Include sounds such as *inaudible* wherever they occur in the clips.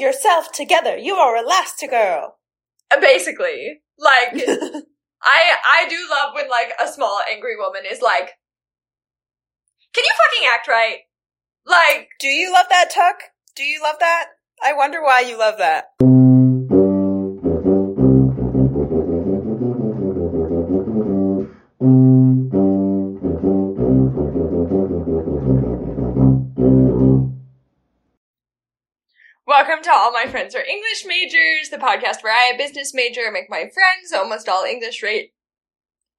yourself together. You are Elastigirl. Uh, Basically, like *laughs* I I do love when like a small angry woman is like, "Can you fucking act right?" Like, Do you love that, Tuck? Do you love that? I wonder why you love that. All my friends are English majors, the podcast where I, a business major, make my friends almost all English rate.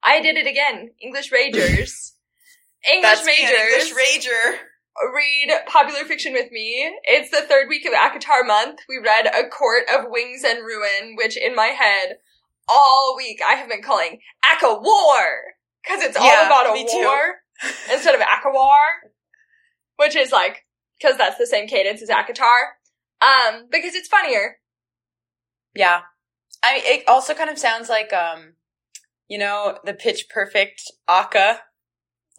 I did it again. English ragers. *laughs* English That's majors. English rager. read popular fiction with me. It's the third week of ACOTAR month. We read A Court of Wings and Ruin, which in my head, all week I have been calling Aka War! Cause it's all Yeah, about a war instead of Akawar. Which is like, cause that's the same cadence as ACOTAR. Um, because it's funnier. Yeah. I mean, it also kind of sounds like, um, you know, the pitch perfect Aka.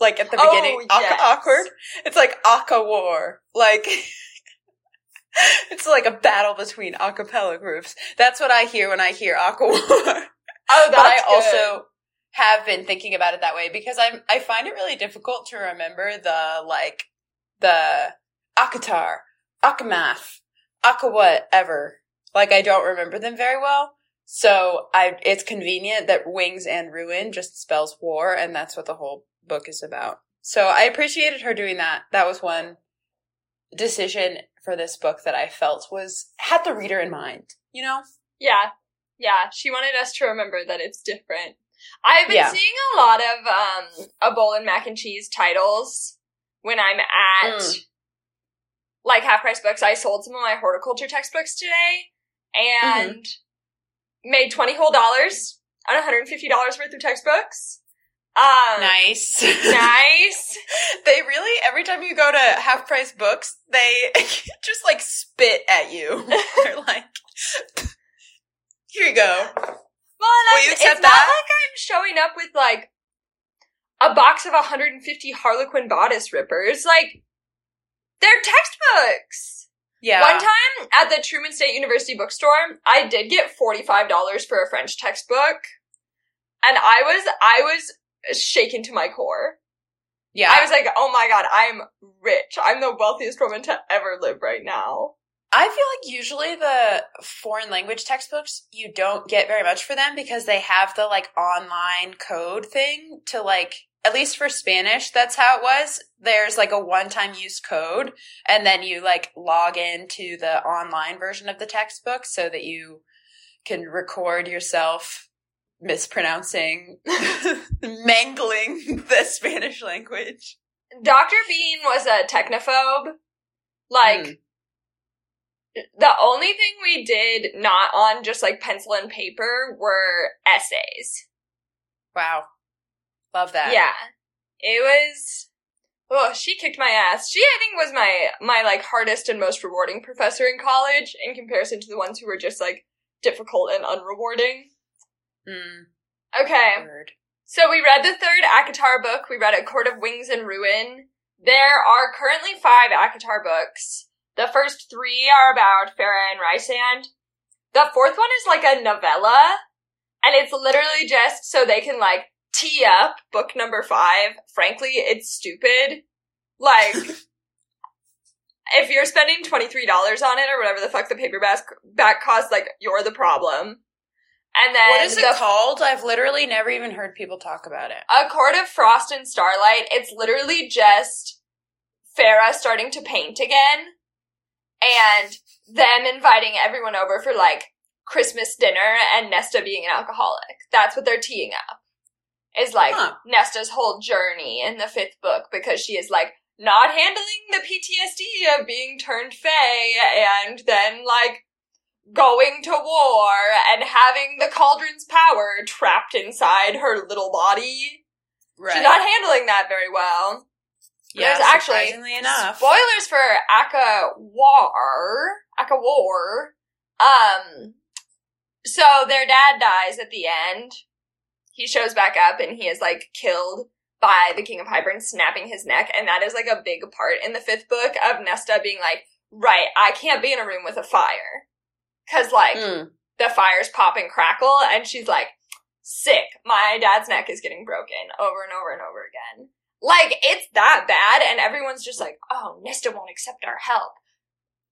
Like at the Oh, beginning, Aka yes. awkward. It's like Aka war. Like, *laughs* it's like a battle between a cappella groups. That's what I hear when I hear Aka war. Oh, *laughs* but I good. also have been thinking about it that way because I'm I find it really difficult to remember the like the ACOTAR, Akamath, Whatever. Like I don't remember them very well. So I it's convenient that Wings and Ruin just spells war and that's what the whole book is about. So I appreciated her doing that. That was one decision for this book that I felt was had the reader in mind, you know? Yeah. Yeah. She wanted us to remember that it's different. I've been Yeah. seeing a lot of um a bowl and mac and cheese titles when I'm at Mm. Like half price books. I sold some of my horticulture textbooks today and made twenty whole dollars on $150 worth of textbooks. Um Nice. *laughs* nice. they really every time you go to half price books, they *laughs* just like spit at you. *laughs* They're like, "Here you go." Well, and Will you it's accept not like I'm showing up with like a box of 150 Harlequin bodice rippers. Like, they're textbooks. Yeah. One time at the Truman State University bookstore, I did get $45 for a French textbook. And I was, I was shaken to my core. yeah. I was like, oh my god, I'm rich. I'm the wealthiest woman to ever live right now. I feel like usually the foreign language textbooks you don't get very much for them because they have the like online code thing to like at least for Spanish that's how it was. There's like a one-time use code and then you like log into the online version of the textbook so that you can record yourself mispronouncing *laughs* mangling the Spanish language. Dr. Bean was a technophobe. Like, Mm. the only thing we did not on just like pencil and paper were essays. Wow. Love that. Yeah. It was Oh, she kicked my ass. She I think was my my like hardest and most rewarding professor in college in comparison to the ones who were just like difficult and unrewarding. Mm, Okay. word. So we read the third ACOTAR book. We read A Court of Wings and Ruin. There are currently five ACOTAR books. The first three are about Feyre and Rhysand. The fourth one is like a novella, and it's literally just so they can like tee up book number five. Frankly, it's stupid. Like, *laughs* if you're spending $23 on it or whatever the fuck the paperback back costs, like, you're the problem. And then What is it the called? I've literally never even heard people talk about it. a Court of Frost and Starlight, it's literally just Feyre starting to paint again and them inviting everyone over for like Christmas dinner and Nesta being an alcoholic. That's what they're teeing up. Is like Huh. Nesta's whole journey in the fifth book because she is like not handling the PTSD of being turned Fae and then like going to war and having the cauldron's power trapped inside her little body. Right. She's not handling that very well. yeah, There's actually surprisingly enough. spoilers for Aka War. Aka War. Um, so their dad dies at the end. He shows back up and he is like killed by the King of Hybern snapping his neck, and that is like a big part in the fifth book of Nesta being like, right, I can't be in a room with a fire. Cause like, Mm. the fires pop and crackle, and she's like, sick. My dad's neck is getting broken over and over and over again. Like, it's that bad, and everyone's just like, oh, Nesta won't accept our help.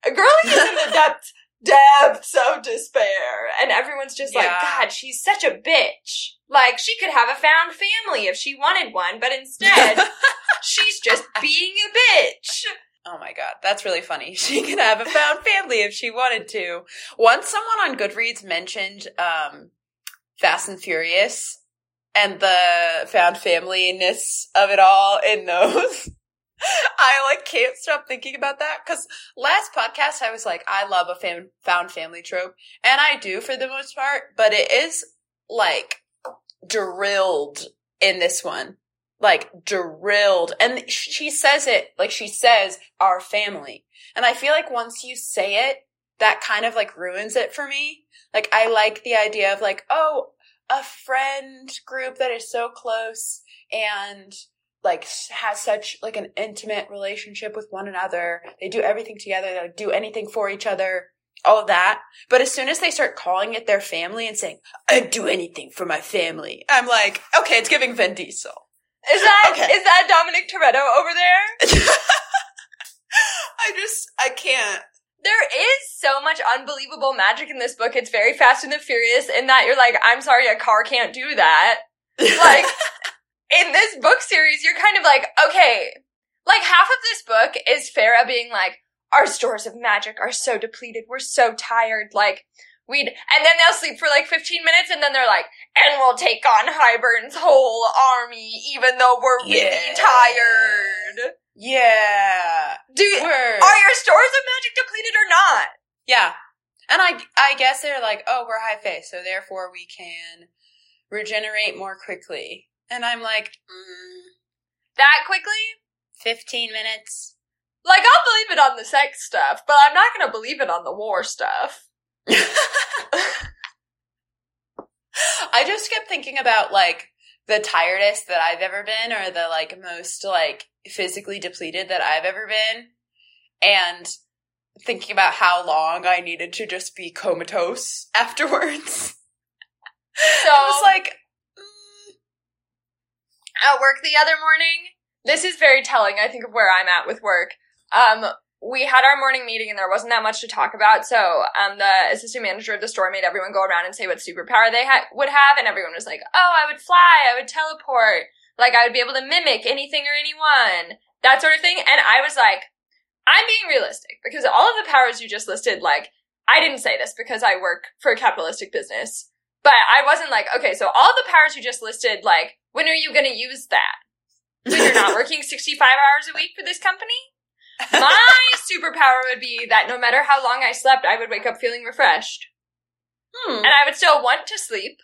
A girl is in the depths, depths of despair, and everyone's just like, God, she's such a bitch. Like, she could have a found family if she wanted one, but instead, *laughs* she's just being a bitch. Oh my god, that's really funny. *laughs* She could have a found family if she wanted to. Once someone on Goodreads mentioned um Fast and Furious and the found familyness of it all in those. I like can't stop thinking about that because last podcast I was like, I love a fam- found family trope, and I do for the most part, but it is like drilled in this one. Like drilled. And she says it like she says our family. And i feel like once you say it that kind of like ruins it for me. Like i like the idea of like oh a friend group that is so close and like has such like an intimate relationship with one another they do everything together they do anything for each other all of that but as soon as they start calling it their family and saying i'd do anything for my family i'm like okay it's giving vin diesel Is that Okay. is that Dominic Toretto over there? *laughs* I just I can't. There is so much unbelievable magic in this book. It's very Fast and the Furious in that you're like, I'm sorry, a car can't do that. *laughs* Like, in this book series, you're kind of like, okay, like half of this book is Feyre being like, our stores of magic are so depleted. We're so tired. Like, we'd, and then they'll sleep for like 15 minutes and then they're like, and we'll take on Hybern's whole army even though we're really tired. yeah, Do, are your stores of magic depleted or not? yeah, and I I guess they're like, oh, we're high face, so therefore we can regenerate more quickly. And I'm like, mm, That quickly? fifteen minutes. Like, I'll believe it on the sex stuff, but I'm not gonna believe it on the war stuff. *laughs* I just kept thinking about like the tiredest that I've ever been, or the like most like physically depleted that I've ever been, and thinking about how long I needed to just be comatose *laughs* afterwards. So, I was like, at work the other morning, this is very telling, I think, of where I'm at with work. Um, we had our morning meeting and there wasn't that much to talk about, so um, the assistant manager of the store made everyone go around and say what superpower they ha- would have, and everyone was like, oh, I would fly, I would teleport, like I would be able to mimic anything or anyone, that sort of thing, and I was like, I'm being realistic, because all of the powers you just listed, like, I didn't say this because I work for a capitalistic business, but I wasn't like, okay, so all the powers you just listed, like, when are you gonna use that? When you're not *laughs* working 65 hours a week for this company? My superpower would be that no matter how long I slept, I would wake up feeling refreshed. hmm. And I would still want to sleep.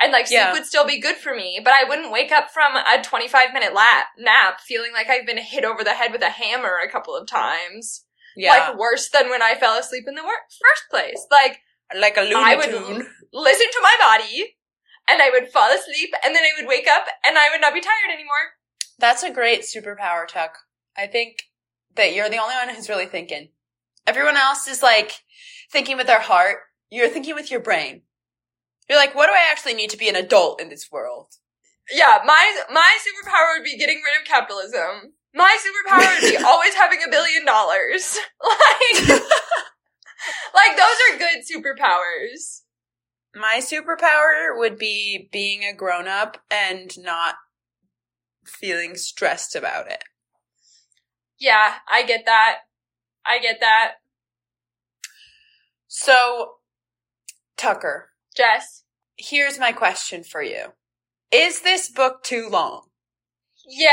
And like sleep Yeah. would still be good for me, but I wouldn't wake up from a 25 minute lap, nap feeling like I've been hit over the head with a hammer a couple of times. yeah, Like worse than when I fell asleep in the wor- first place. Like like, a Looney I would Tune. listen to my body and I would fall asleep and then I would wake up and I would not be tired anymore. That's a great superpower, Tuck. I think that you're the only one who's really thinking. Everyone else is like thinking with their heart. You're thinking with your brain. You're like, what do I actually need to be an adult in this world? Yeah, my my superpower would be getting rid of capitalism. My superpower would be *laughs* always having a billion dollars. *laughs* Like, *laughs* like those are good superpowers. My superpower would be being a grown up and not feeling stressed about it. Yeah, I get that. I get that. So, Tucker, Jess. here's my question for you. Is this book too long? Yeah,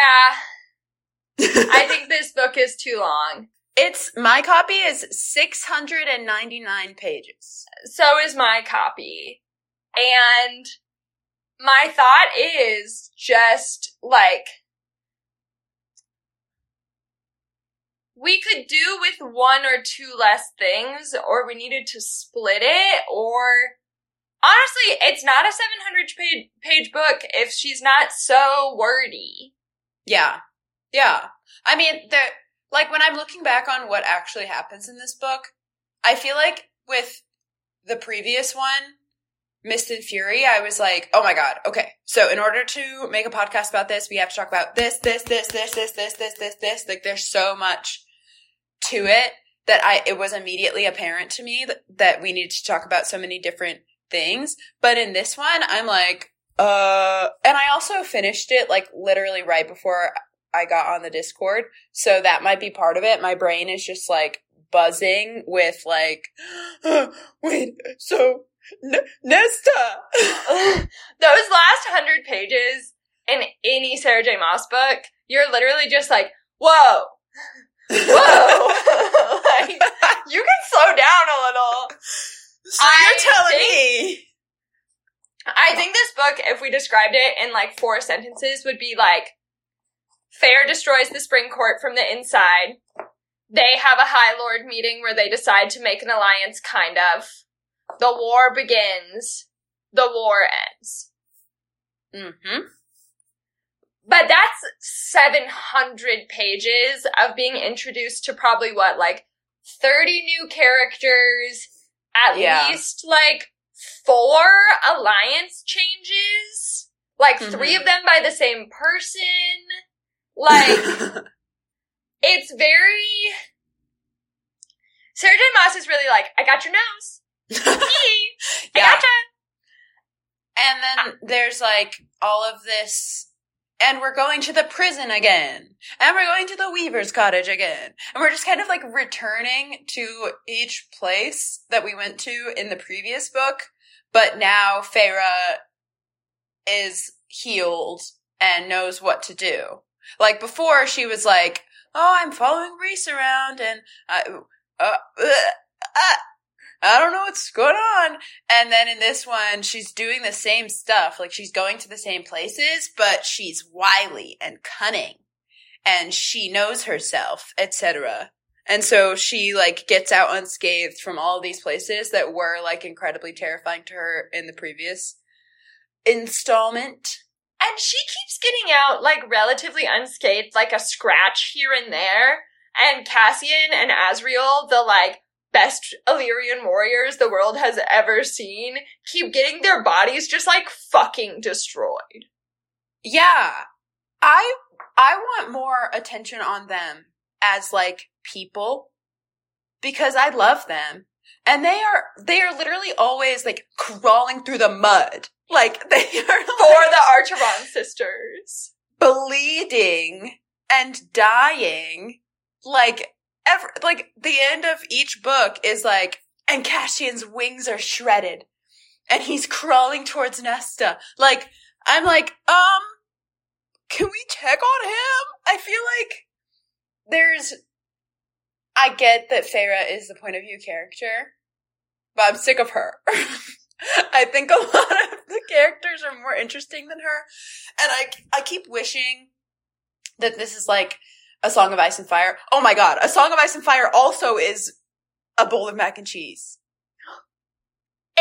*laughs* I think this book is too long. It's my copy is 699 pages. So is my copy. And my thought is just like we could do with one or two less things or we needed to split it or honestly it's not a 700 page, page book if she's not so wordy Yeah. Yeah. I mean, the like when I'm looking back on what actually happens in this book, I feel like with the previous one, Mist and Fury, I was like, oh my god, okay. So in order to make a podcast about this, we have to talk about this, this, this, this, this, this, this, this, this. Like there's so much to it that I it was immediately apparent to me that, that we needed to talk about so many different things. But in this one, I'm like, uh and I also finished it like literally right before I got on the Discord. So that might be part of it. My brain is just like buzzing with like, *gasps* wait, so N- Nesta. *laughs* Those last hundred pages in any Sarah J. Maas book, you're literally just like, whoa, *laughs* whoa. *laughs* like, you can slow down a little. So I you're telling think- me. I think this book, if we described it in like four sentences, would be like Fair destroys the spring court from the inside. They have a High Lord meeting where they decide to make an alliance, kind of. The war begins. The war ends. Mm-hmm. But that's 700 pages of being introduced to probably what, like 30 new characters, at Yeah. least like four alliance changes, like three Mhm. of them by the same person. Like, *laughs* it's very. Sarah J. Maas is really like, I got your nose. *laughs* I Yeah. gotcha. And then ah. there's like all of this, and we're going to the prison again, and we're going to the Weaver's cottage again, and we're just kind of like returning to each place that we went to in the previous book, but now Feyre is healed and knows what to do. Like before, she was like, "Oh, I'm following Rhys around, and I, uh, uh, uh, I don't know what's going on." And then in this one, she's doing the same stuff. Like she's going to the same places, but she's wily and cunning and she knows herself, etc. And so she like gets out unscathed from all these places that were like incredibly terrifying to her in the previous installment. And she keeps getting out like relatively unscathed, like a scratch here and there. And Cassian and Azriel, the like best Illyrian warriors the world has ever seen, keep getting their bodies just like fucking destroyed. Yeah. I I want more attention on them as like people because I love them. And they are they are literally always like crawling through the mud. Like *laughs* they are For the Archeron sisters. bleeding and dying. Like ever like the end of each book is like and Cassian's wings are shredded and he's crawling towards Nesta. Like I'm like, um can we check on him? I feel like there's I get that Feyre is the point of view character, but I'm sick of her. *laughs* *laughs* I think a *laughs* lot of the characters are more interesting than her. And I I keep wishing that this is like a Song of Ice and Fire. Oh my god, a Song of Ice and Fire also is a bowl of mac and cheese. *gasps*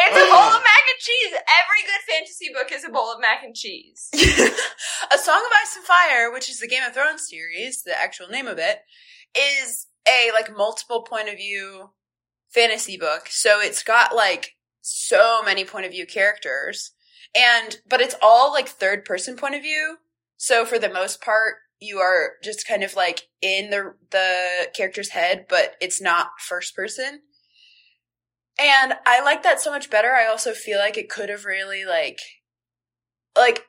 It's a oh. bowl of mac and cheese. Every good fantasy book is a bowl of mac and cheese. *laughs* a Song of Ice and Fire, which is the Game of Thrones series, the actual name of it, is a like multiple point of view fantasy book. So it's got like so many point of view characters. And but it's all like third person point of view. So for the most part, you are just kind of like in the the character's head, but it's not first person. And I like that so much better. I also feel like it could have really like like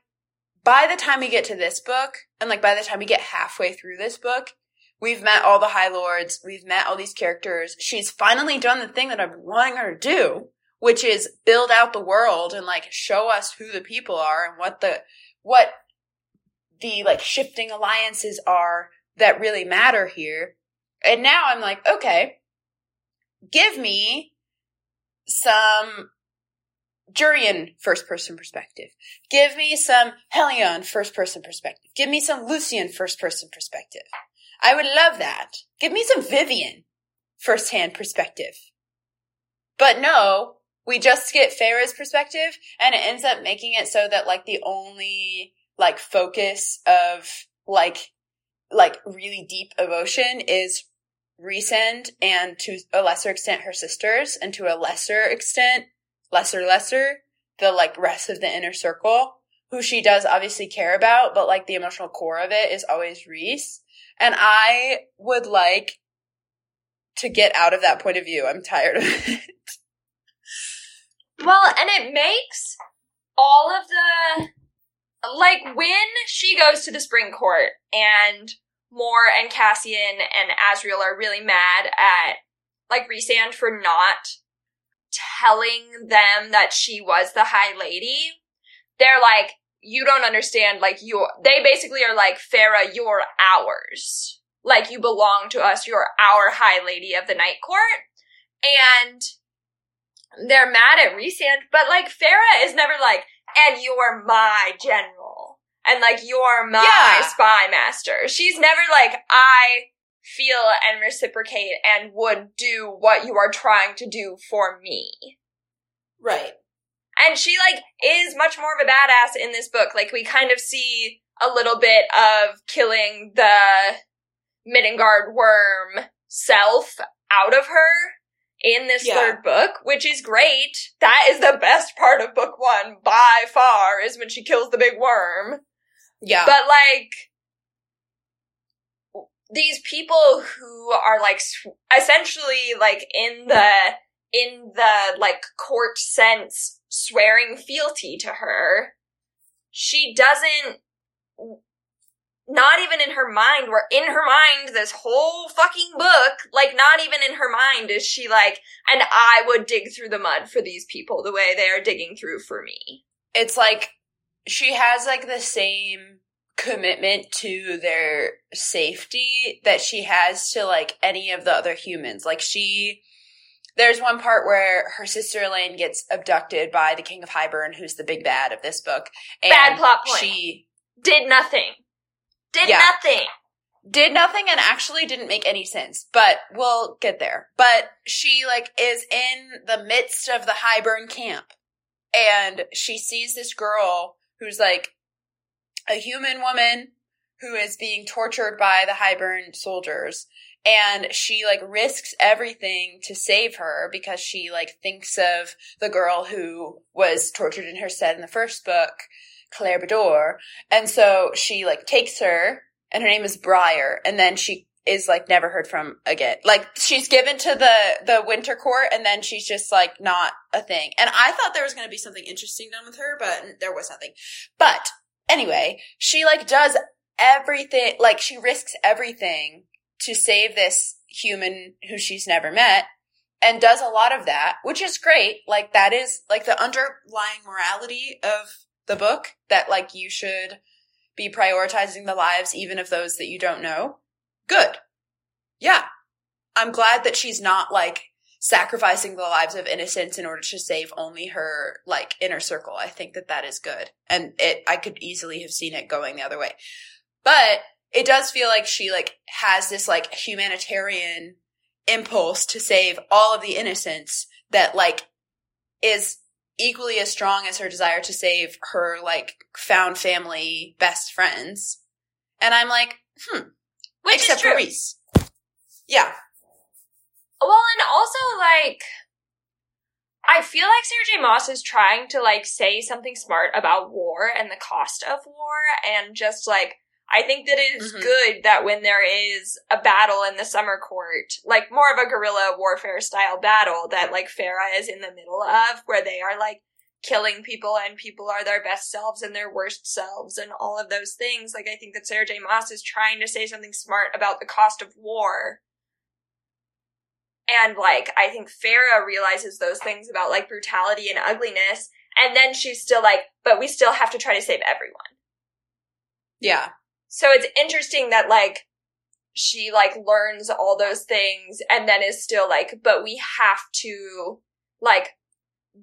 by the time we get to this book and like by the time we get halfway through this book, we've met all the high lords, we've met all these characters. She's finally done the thing that I've been wanting her to do, which is build out the world and like show us who the people are and what the what the like shifting alliances are that really matter here. And now I'm like, okay, give me some Jurian first person perspective. Give me some Helion first person perspective. Give me some Lucien first person perspective. I would love that. Give me some Viviane first hand perspective. But no, we just get Feyre's perspective and it ends up making it so that like the only like focus of like like really deep emotion is Rhysand and to a lesser extent her sisters and to a lesser extent, lesser lesser, the like rest of the inner circle who she does obviously care about, but like the emotional core of it is always Rhys And I would like to get out of that point of view. I'm tired of it. *laughs* Well, and it makes all of the like when she goes to the spring court and Mor and Cassian and Azriel are really mad at like Rhysand for not telling them that she was the High Lady. They're like, you don't understand, like you they basically are like, Feyre, you're ours. Like you belong to us, you're our High Lady of the Night Court. And they're mad at Rhysand, but like Feyre is never like, and you're my general. And like you're my Yeah. spy master. She's never like, I feel and reciprocate and would do what you are trying to do for me. right. And she like is much more of a badass in this book. Like we kind of see a little bit of killing the Middengard worm self out of her in this Yeah. third book, which is great. That is the best part of book one by far is when she kills the big worm. Yeah. But like these people who are like essentially like in the in the like court sense swearing fealty to her she doesn't not even in her mind where in her mind this whole fucking book like not even in her mind is she like and i would dig through the mud for these people the way they are digging through for me it's like she has like the same commitment to their safety that she has to like any of the other humans. Like she there's one part where her sister Elain gets abducted by the King of Hybern, who's the big bad of this book. And Bad plot point. She did nothing did Yeah. nothing did nothing and actually didn't make any sense, but we'll get there. But she like is in the midst of the Hybern camp and she sees this girl who's like a human woman who is being tortured by the Hybern soldiers and she like risks everything to save her because she like thinks of the girl who was tortured in her set in the first book, Clare Beddor. And so she like takes her and her name is Briar, and then she is like never heard from again. Like she's given to the the Winter Court, and then she's just like not a thing. And I thought there was going to be something interesting done with her, but there was nothing. But anyway, she like does everything. Like she risks everything to save this human who she's never met. And does a lot of that, which is great. Like that is like the underlying morality of the book that like you should be prioritizing the lives even of those that you don't know. Good. Yeah. I'm glad that she's not like sacrificing the lives of innocents in order to save only her like inner circle. I think that that is good. And it I could easily have seen it going the other way. But it does feel like she like has this like humanitarian impulse to save all of the innocents that like is equally as strong as her desire to save her like found family best friends. And I'm like, hmm, which except for Rhys. Yeah. Well, and also like I feel like Sarah J. Maas is trying to like say something smart about war and the cost of war and just like I think that it is Mhm. good that when there is a battle in the summer court, like more of a guerrilla warfare style battle that like Feyre is in the middle of, where they are like killing people and people are their best selves and their worst selves and all of those things. Like I think that Sarah J. Maas is trying to say something smart about the cost of war and like I think Feyre realizes those things about like brutality and ugliness, and then she's still like, but we still have to try to save everyone. Yeah. So it's interesting that like she like learns all those things and then is still like, but we have to like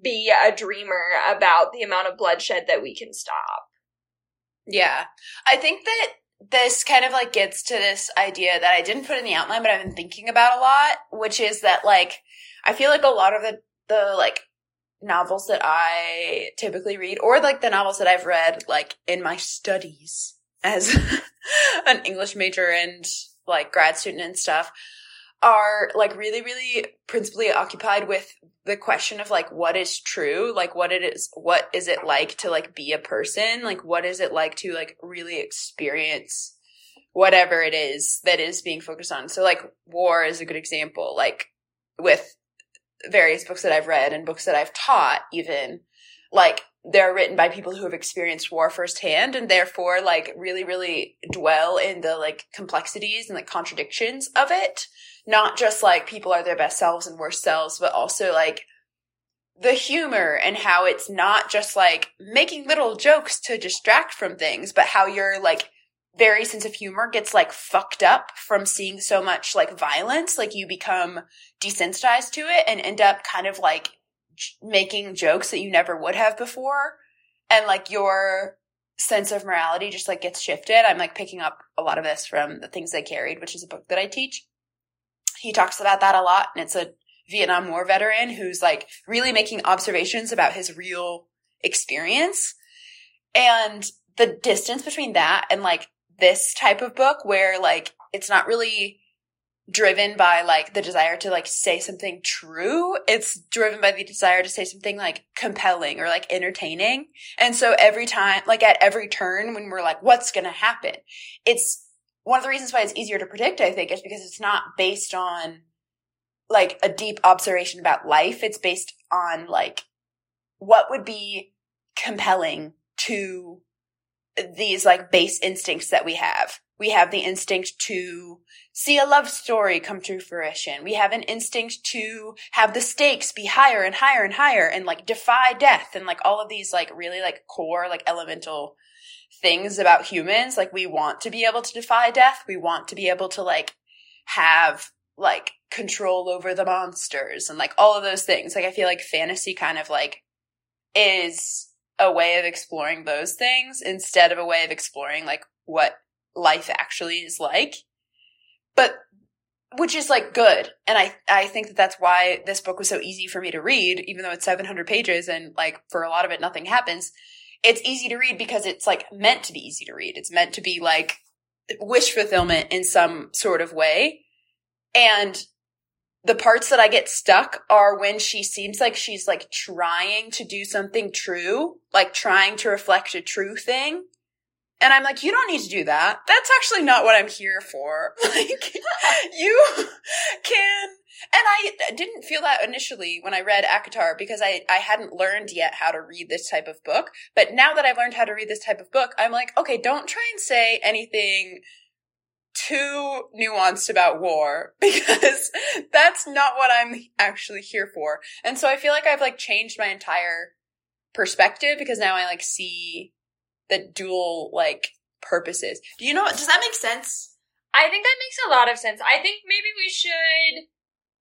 be a dreamer about the amount of bloodshed that we can stop. Yeah. I think that this kind of like gets to this idea that I didn't put in the outline, but I've been thinking about a lot, which is that like, I feel like a lot of the, the like novels that I typically read, or like the novels that I've read like in my studies, as *laughs* an English major and like grad student and stuff are like really really principally occupied with the question of like what is true? Like what it is what is it like to like be a person? Like what is it like to like really experience whatever it is that is being focused on? So like war is a good example like with various books that I've read and books that I've taught even like they're written by people who have experienced war firsthand and therefore like really really dwell in the like complexities and like contradictions of it. Not just like people are their best selves and worst selves but also like the humor and how it's not just like making little jokes to distract from things but how your like very sense of humor gets like fucked up from seeing so much like violence. Like you become desensitized to it and end up kind of like making jokes that you never would have before. And like your sense of morality just like gets shifted. I'm like picking up a lot of this from the things they carried which is a book that i teach. He talks about that a lot and it's a vietnam war veteran who's like really making observations about his real experience. And the distance between that and like this type of book where like it's not really driven by like the desire to like say something true. It's driven by the desire to say something like compelling or like entertaining. And so every time, like at every turn when we're like, what's going to happen? It's one of the reasons why it's easier to predict, I think, is because it's not based on like a deep observation about life. It's based on like what would be compelling to these like base instincts that we have. We have the instinct to see a love story come to fruition. We have an instinct to have the stakes be higher and higher and higher and like defy death and like all of these like really like core like elemental things about humans. Like we want to be able to defy death. We want to be able to like have like control over the monsters and like all of those things. Like I feel like fantasy kind of like is a way of exploring those things instead of a way of exploring like what life actually is like. But which is like good. And I I think that that's why this book was so easy for me to read even though it's 700 pages and like for a lot of it nothing happens. It's easy to read because it's like meant to be easy to read. It's meant to be like wish fulfillment in some sort of way. And the parts that I get stuck are when she seems like she's like trying to do something true, like trying to reflect a true thing. And I'm like, you don't need to do that. That's actually not what I'm here for. *laughs* Like, *laughs* you can, and I didn't feel that initially when I read ACOTAR because I, I hadn't learned yet how to read this type of book. But now that I've learned how to read this type of book, I'm like, okay, don't try and say anything too nuanced about war *laughs* because that's not what I'm actually here for. And so I feel like I've like changed my entire perspective because now I like see the dual like purposes. Do you know does that make sense? I think that makes a lot of sense. I think maybe we should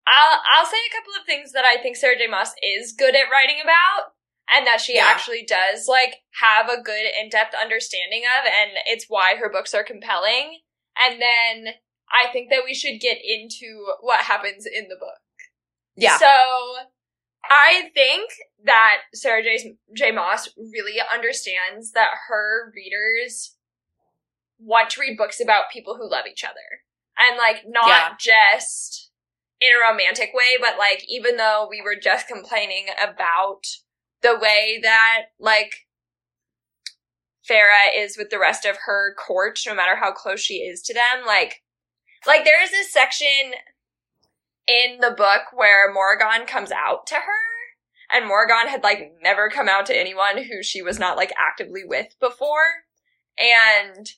I'll I'll say a couple of things that I think Sarah J. Maas is good at writing about and that she yeah. actually does like have a good in-depth understanding of and it's why her books are compelling and then I think that we should get into what happens in the book. Yeah. So I think that Sarah J. J. Maas really understands that her readers want to read books about people who love each other. And like not yeah. just in a romantic way, but like even though we were just complaining about the way that like Feyre is with the rest of her court, no matter how close she is to them. Like, like there is this section in the book where Morrigan comes out to her, and Morrigan had like never come out to anyone who she was not like actively with before. And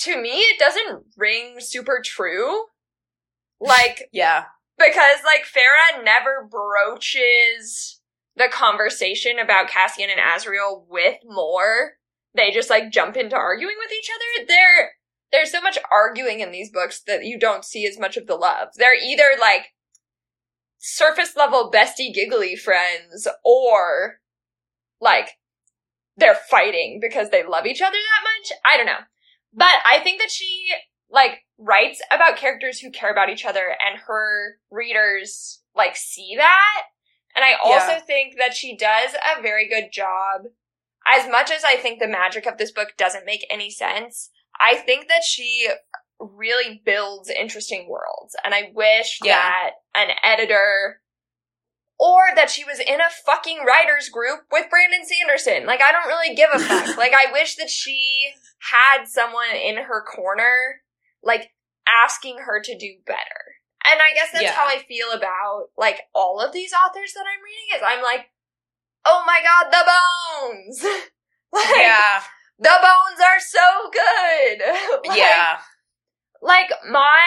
to me, it doesn't ring super true. Like, *laughs* yeah. Because like Feyre never broaches the conversation about Cassian and Azriel with Mor. they just like jump into arguing with each other. There, there's so much arguing in these books that you don't see as much of the love. They're either like surface level bestie giggly friends or like they're fighting because they love each other that much. I don't know. But I think that she like writes about characters who care about each other and her readers like see that. And I also yeah. think that she does a very good job as much as I think the magic of this book doesn't make any sense, I think that she really builds interesting worlds. And I wish Yeah. that an editor or that she was in a fucking writers group with Brandon Sanderson. Like, I don't really give a fuck. *laughs* like, I wish that she had someone in her corner, like, asking her to do better. And I guess that's Yeah. how I feel about, like, all of these authors that I'm reading is I'm like, oh my god, the bones! *laughs* like, Yeah. The bones are so good! *laughs* Like, yeah. like my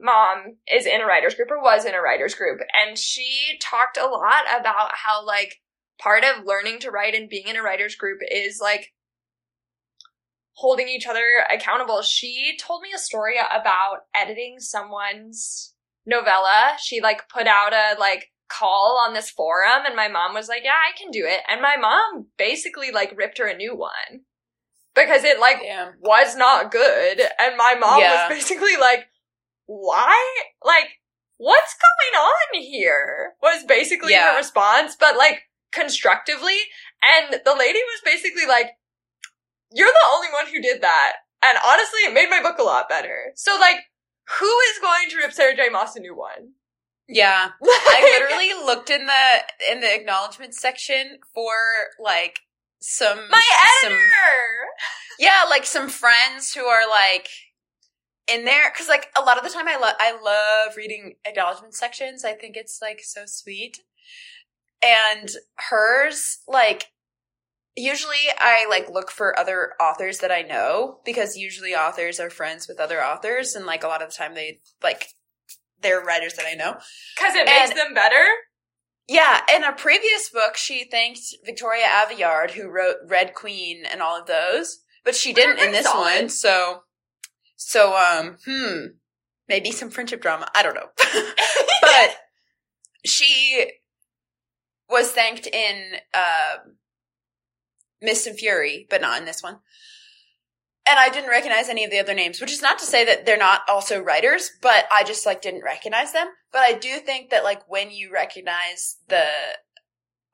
mom is in a writers group or was in a writers group and she talked a lot about how like part of learning to write and being in a writers group is like holding each other accountable she told me a story about editing someone's novella she like put out a like call on this forum and my mom was like yeah i can do it and my mom basically like ripped her a new one because it like Damn. was not good. And my mom Yeah. was basically like, why? Like, what's going on here? Was basically Yeah. her response, but like constructively. And the lady was basically like, you're the only one who did that. And honestly, it made my book a lot better. So like, who is going to rip Sarah J. Maas a new one? Yeah. *laughs* I literally looked in the in the acknowledgement section for like some my some editor! yeah, like some friends who are like in there because like a lot of the time I love I love reading acknowledgement sections. I think it's like so sweet. And hers like usually I like look for other authors that I know because usually authors are friends with other authors and like a lot of the time they like they're writers that I know. Cause it makes And- them better. Yeah, in a previous book, she thanked Victoria Aveyard, who wrote Red Queen and all of those, but she didn't in this solid. one. So, so um, hmm, maybe some friendship drama. I don't know, *laughs* but she was thanked in uh, Mist and Fury, but not in this one. And I didn't recognize any of the other names, which is not to say that they're not also writers, but I just like didn't recognize them. But I do think that like when you recognize the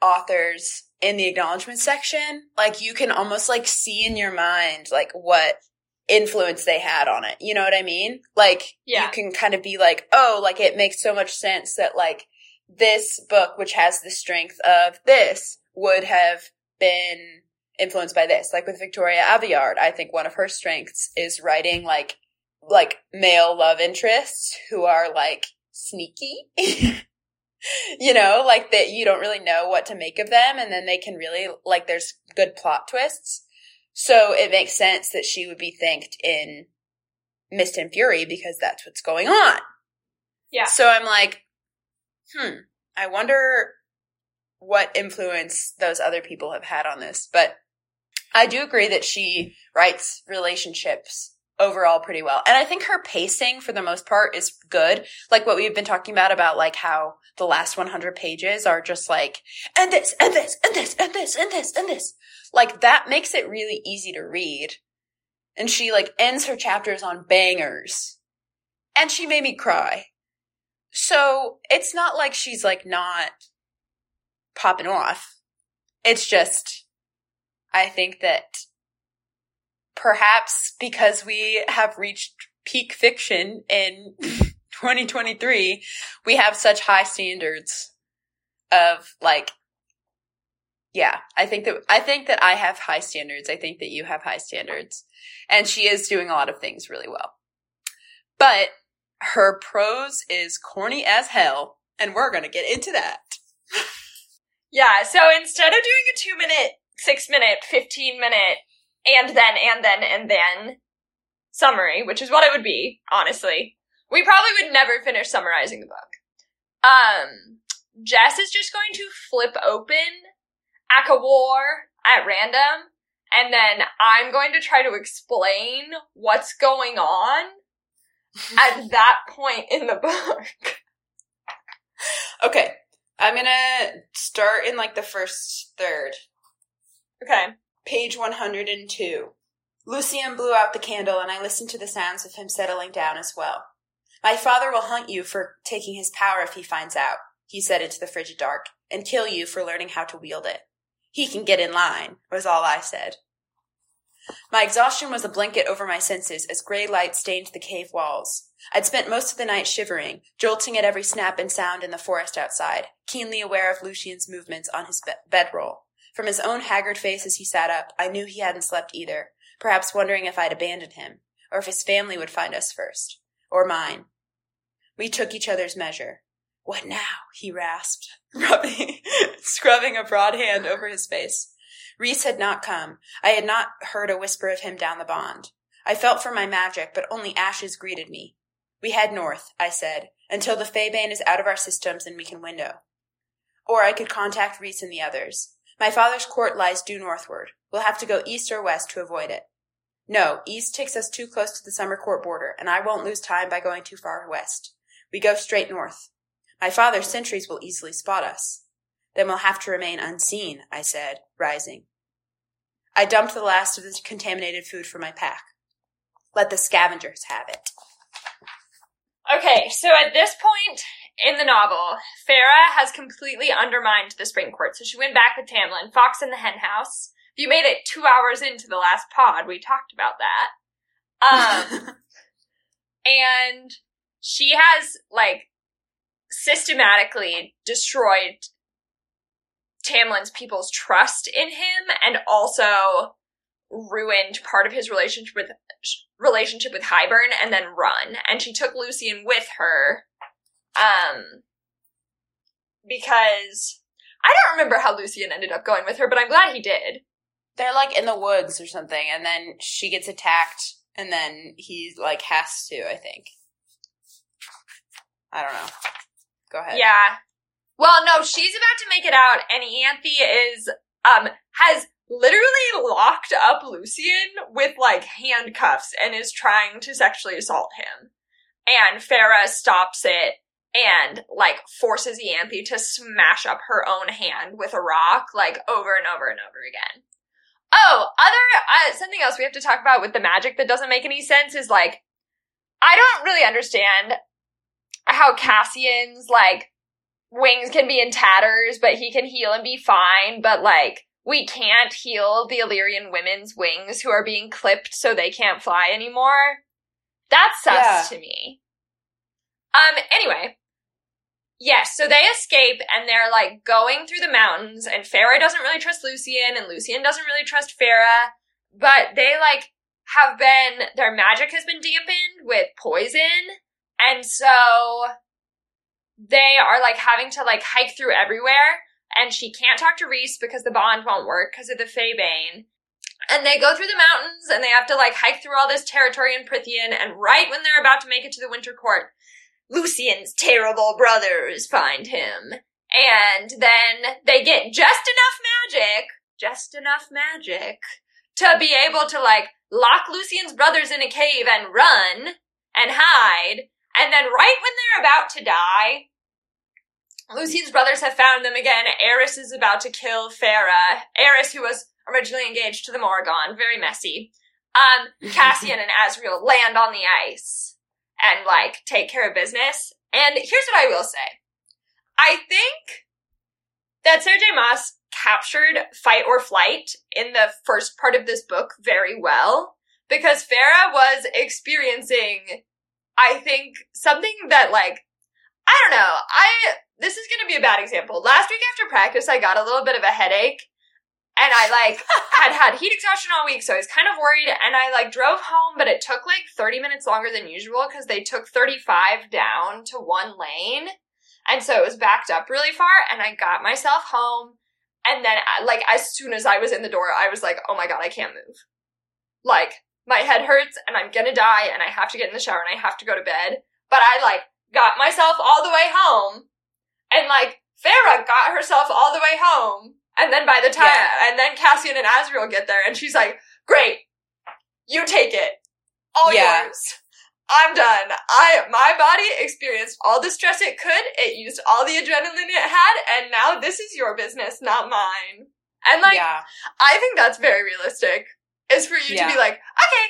authors in the acknowledgement section, like you can almost like see in your mind like what influence they had on it. You know what I mean? Like Yeah. you can kind of be like, oh, like it makes so much sense that like this book, which has the strength of this, would have been influenced by this. Like with Victoria Aveyard, I think one of her strengths is writing like like male love interests who are like sneaky. *laughs* you know, like that you don't really know what to make of them and then they can really like there's good plot twists. So it makes sense that she would be thanked in Mist and Fury because that's what's going on. Yeah. So I'm like, hmm, I wonder what influence those other people have had on this. But I do agree that she writes relationships overall pretty well. And I think her pacing for the most part is good. Like what we've been talking about, about like how the last 100 pages are just like, and this, and this, and this, and this, and this, and this. Like that makes it really easy to read. And she like ends her chapters on bangers. And she made me cry. So it's not like she's like not popping off. It's just, I think that perhaps because we have reached peak fiction in *laughs* 2023, we have such high standards of like, yeah, I think that, I think that I have high standards. I think that you have high standards and she is doing a lot of things really well. But her prose is corny as hell and we're going to get into that. *laughs* Yeah, so instead of doing a two minute, six minute, 15 minute, and then, and then, and then summary, which is what it would be, honestly, we probably would never finish summarizing the book. Um, Jess is just going to flip open Aka War at random, and then I'm going to try to explain what's going on at *laughs* that point in the book. Okay. I'm to start in like the first third. Okay. Page 102. Lucien blew out the candle and I listened to the sounds of him settling down as well. My father will hunt you for taking his power if he finds out, he said into the frigid dark, and kill you for learning how to wield it. He can get in line, was all I said. My exhaustion was a blanket over my senses as gray light stained the cave walls. I'd spent most of the night shivering, jolting at every snap and sound in the forest outside, keenly aware of Lucien's movements on his be- bedroll. From his own haggard face as he sat up, I knew he hadn't slept either, perhaps wondering if I'd abandoned him, or if his family would find us first, or mine. We took each other's measure. What now? he rasped, *laughs* rubbing, scrubbing a broad hand over his face. Rhys had not come. I had not heard a whisper of him down the bond. I felt for my magic, but only ashes greeted me. We head north, I said, until the Faebane is out of our systems and we can window. Or I could contact Rhys and the others. My father's court lies due northward. We'll have to go east or west to avoid it. No, east takes us too close to the summer court border, and I won't lose time by going too far west. We go straight north. My father's sentries will easily spot us. Then we'll have to remain unseen, I said, rising. I dumped the last of the contaminated food from my pack. Let the scavengers have it. Okay, so at this point in the novel, Feyre has completely undermined the spring court. So she went back with Tamlin, Fox in the hen house. If you made it two hours into the last pod, we talked about that. Um, *laughs* and she has like systematically destroyed Tamlin's people's trust in him and also ruined part of his relationship with relationship with Hybern and then run. And she took Lucien with her um because I don't remember how Lucien ended up going with her, but I'm glad he did. They're like in the woods or something, and then she gets attacked, and then he like has to, I think. I don't know. Go ahead. Yeah. Well, no, she's about to make it out, and Ianthe is um has literally locked up Lucien with like handcuffs and is trying to sexually assault him. And Feyre stops it and like forces Ianthe to smash up her own hand with a rock like over and over and over again. Oh, other uh, something else we have to talk about with the magic that doesn't make any sense is like I don't really understand how Cassian's like wings can be in tatters, but he can heal and be fine, but like we can't heal the Illyrian women's wings who are being clipped so they can't fly anymore. That's sus yeah. to me. Um, anyway. Yes, so they escape and they're like going through the mountains and Feyre doesn't really trust Lucien, and Lucien doesn't really trust Feyre, but they like have been, their magic has been dampened with poison and so they are like having to like hike through everywhere and she can't talk to Rhys because the bond won't work because of the Faebane. And they go through the mountains and they have to like hike through all this territory in Prythian and right when they're about to make it to the Winter Court, Lucien's terrible brothers find him. And then they get just enough magic, just enough magic to be able to like lock Lucien's brothers in a cave and run and hide. And then right when they're about to die, Lucien's brothers have found them again. Eris is about to kill Feyre. Eris, who was originally engaged to the Morrigan, very messy. Um, Cassian and Azriel land on the ice and like take care of business. And here's what I will say. I think that J. Maas captured fight or flight in the first part of this book very well because Feyre was experiencing, I think, something that like, I don't know, I this is gonna be a bad example. Last week after practice, I got a little bit of a headache. And I like had had heat exhaustion all week, so I was kind of worried. And I like drove home, but it took like 30 minutes longer than usual because they took 35 down to one lane. And so it was backed up really far. And I got myself home. And then, uh, like, as soon as I was in the door, I was like, oh my God, I can't move. Like, my head hurts and I'm gonna die and I have to get in the shower and I have to go to bed. But I like got myself all the way home and like Feyre got herself all the way home. And then by the time, yeah. and then Cassian and Azriel get there and she's like, great, you take it. All yeah. yours. I'm done. I, my body experienced all the stress it could. It used all the adrenaline it had. And now this is your business, not mine. And like, yeah. I think that's very realistic is for you to be like, okay,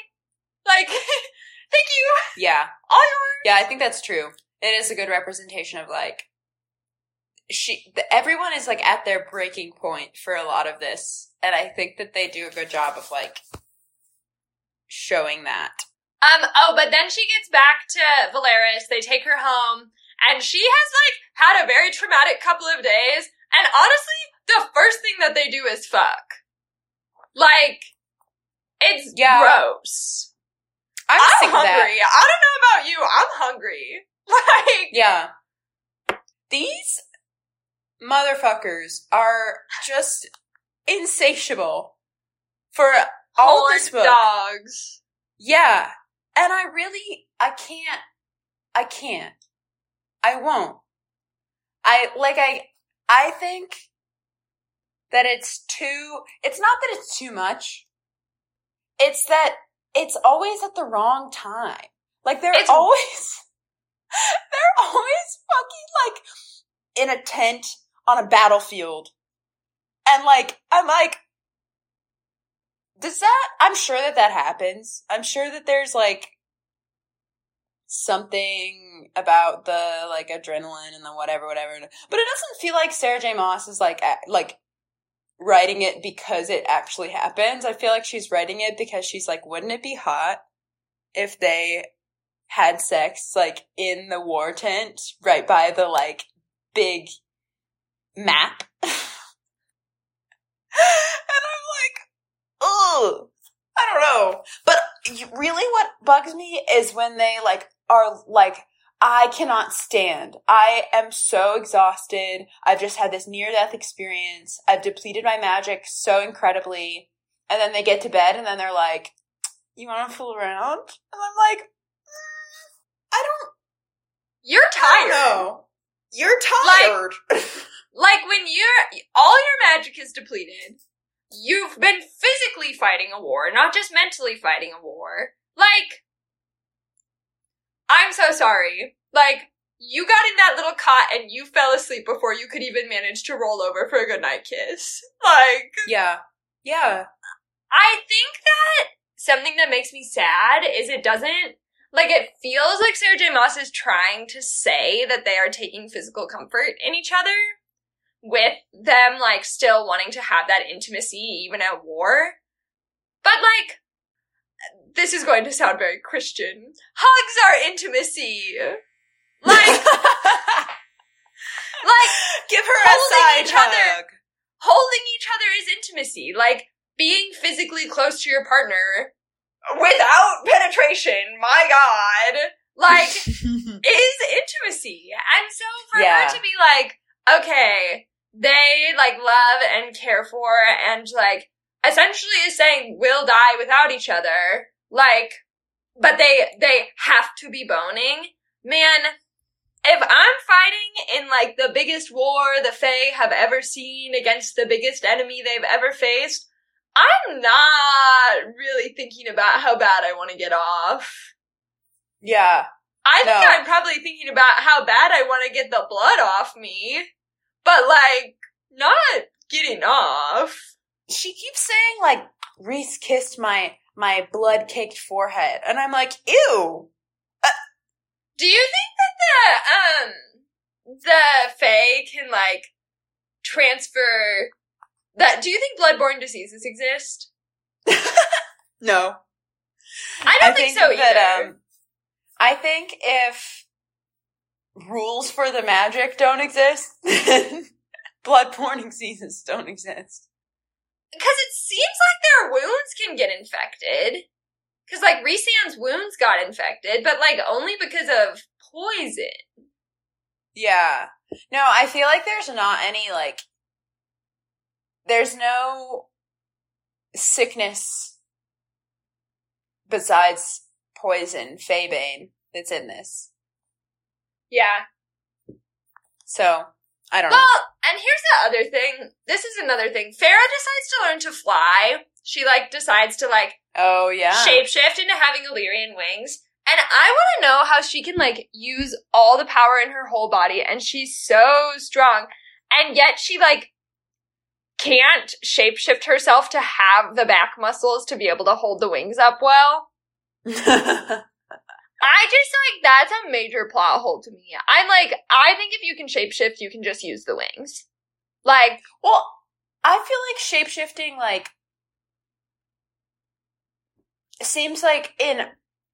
like, *laughs* thank you. Yeah. All yours. Yeah, I think that's true. It is a good representation of like, she the, everyone is like at their breaking point for a lot of this, and I think that they do a good job of like showing that. Um, oh, but then she gets back to Velaris. They take her home, and she has like had a very traumatic couple of days. And honestly, the first thing that they do is fuck. Like, it's Yeah. gross. I'm, I'm of that. hungry. I don't know about you. I'm hungry. *laughs* Like, Yeah. These motherfuckers are just insatiable for all this book. dogs. Yeah. And I really I can't I can't. I won't. I like I I think that it's too it's not that it's too much. It's that it's always at the wrong time. Like they're It's- always *laughs* they're always fucking like in a tent on a battlefield. And like I'm like does that i'm sure that that happens. I'm sure that there's like something about the like adrenaline and the whatever whatever. But it doesn't feel like sarah j. Maas is like like writing it because it actually happens. I feel like she's writing it because she's like wouldn't it be hot if they had sex like in the war tent right by the like big map *laughs* and i'm like ugh, I don't know. But really what bugs me is when they like are like, I cannot stand. I am so exhausted. I've just had this near death experience. I've depleted my magic so incredibly. And then they get to bed and then they're like, you want to fool around? And I'm like, "Mm, I don't, You're tired. know. You're tired. Like *laughs* when you're all your magic is depleted, you've been physically fighting a war, not just mentally fighting a war. Like I'm so sorry. Like you got in that little cot and you fell asleep before you could even manage to roll over for a goodnight kiss. *laughs* Like yeah. Yeah. I think that something that makes me sad is it doesn't like it feels like Sarah J. Maas is trying to say that they are taking physical comfort in each other with them like still wanting to have that intimacy even at war. But like this is going to sound very Christian. Hugs are intimacy. Like *laughs* like Give her a side each other. hug. holding each other is intimacy. Like being physically close to your partner without penetration, my god, like *laughs* is intimacy. And so for Yeah. her to be like, okay, they like love and care for and like essentially is saying we'll die without each other, like but they they have to be boning. Man, if I'm fighting in like the biggest war the Fae have ever seen against the biggest enemy they've ever faced, I'm not really thinking about how bad I want to get off. yeah. I think No. I'm probably thinking about how bad I want to get the blood off me, but like not getting off. She keeps saying like Rhys kissed my my blood caked forehead, and I'm like, ew. Do you think that the um the Fae can like transfer that? Do you think bloodborne diseases exist? *laughs* no, I don't think, so either. um, I think if rules for the magic don't exist, *laughs* then bloodborne diseases don't exist. Because it seems like their wounds can get infected. Because like Rhysand's wounds got infected, but like only because of poison. Yeah. No, I feel like there's not any like there's no sickness besides poison, Faebane, that's in this. Yeah. So I don't know. Well, and here's the other thing. This is another thing. Feyre decides to learn to fly. She like decides to like Oh yeah. shapeshift into having Illyrian wings. And I want to know how she can like use all the power in her whole body and she's so strong. And yet she like can't shapeshift herself to have the back muscles to be able to hold the wings up well. *laughs* I just like that's a major plot hole to me. I'm like, I think if you can shapeshift, you can just use the wings. Like, Well, I feel like shape shifting like seems like in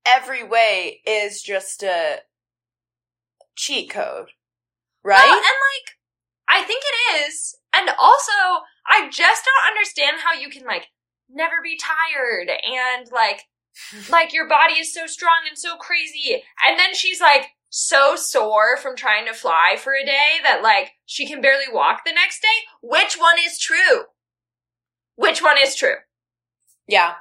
every way is just a cheat code, right? Well, and like, I think it is. And also, I just don't understand how you can like never be tired and like, like your body is so strong and so crazy. And then she's like so sore from trying to fly for a day that like she can barely walk the next day. Which one is true? Which one is true? yeah.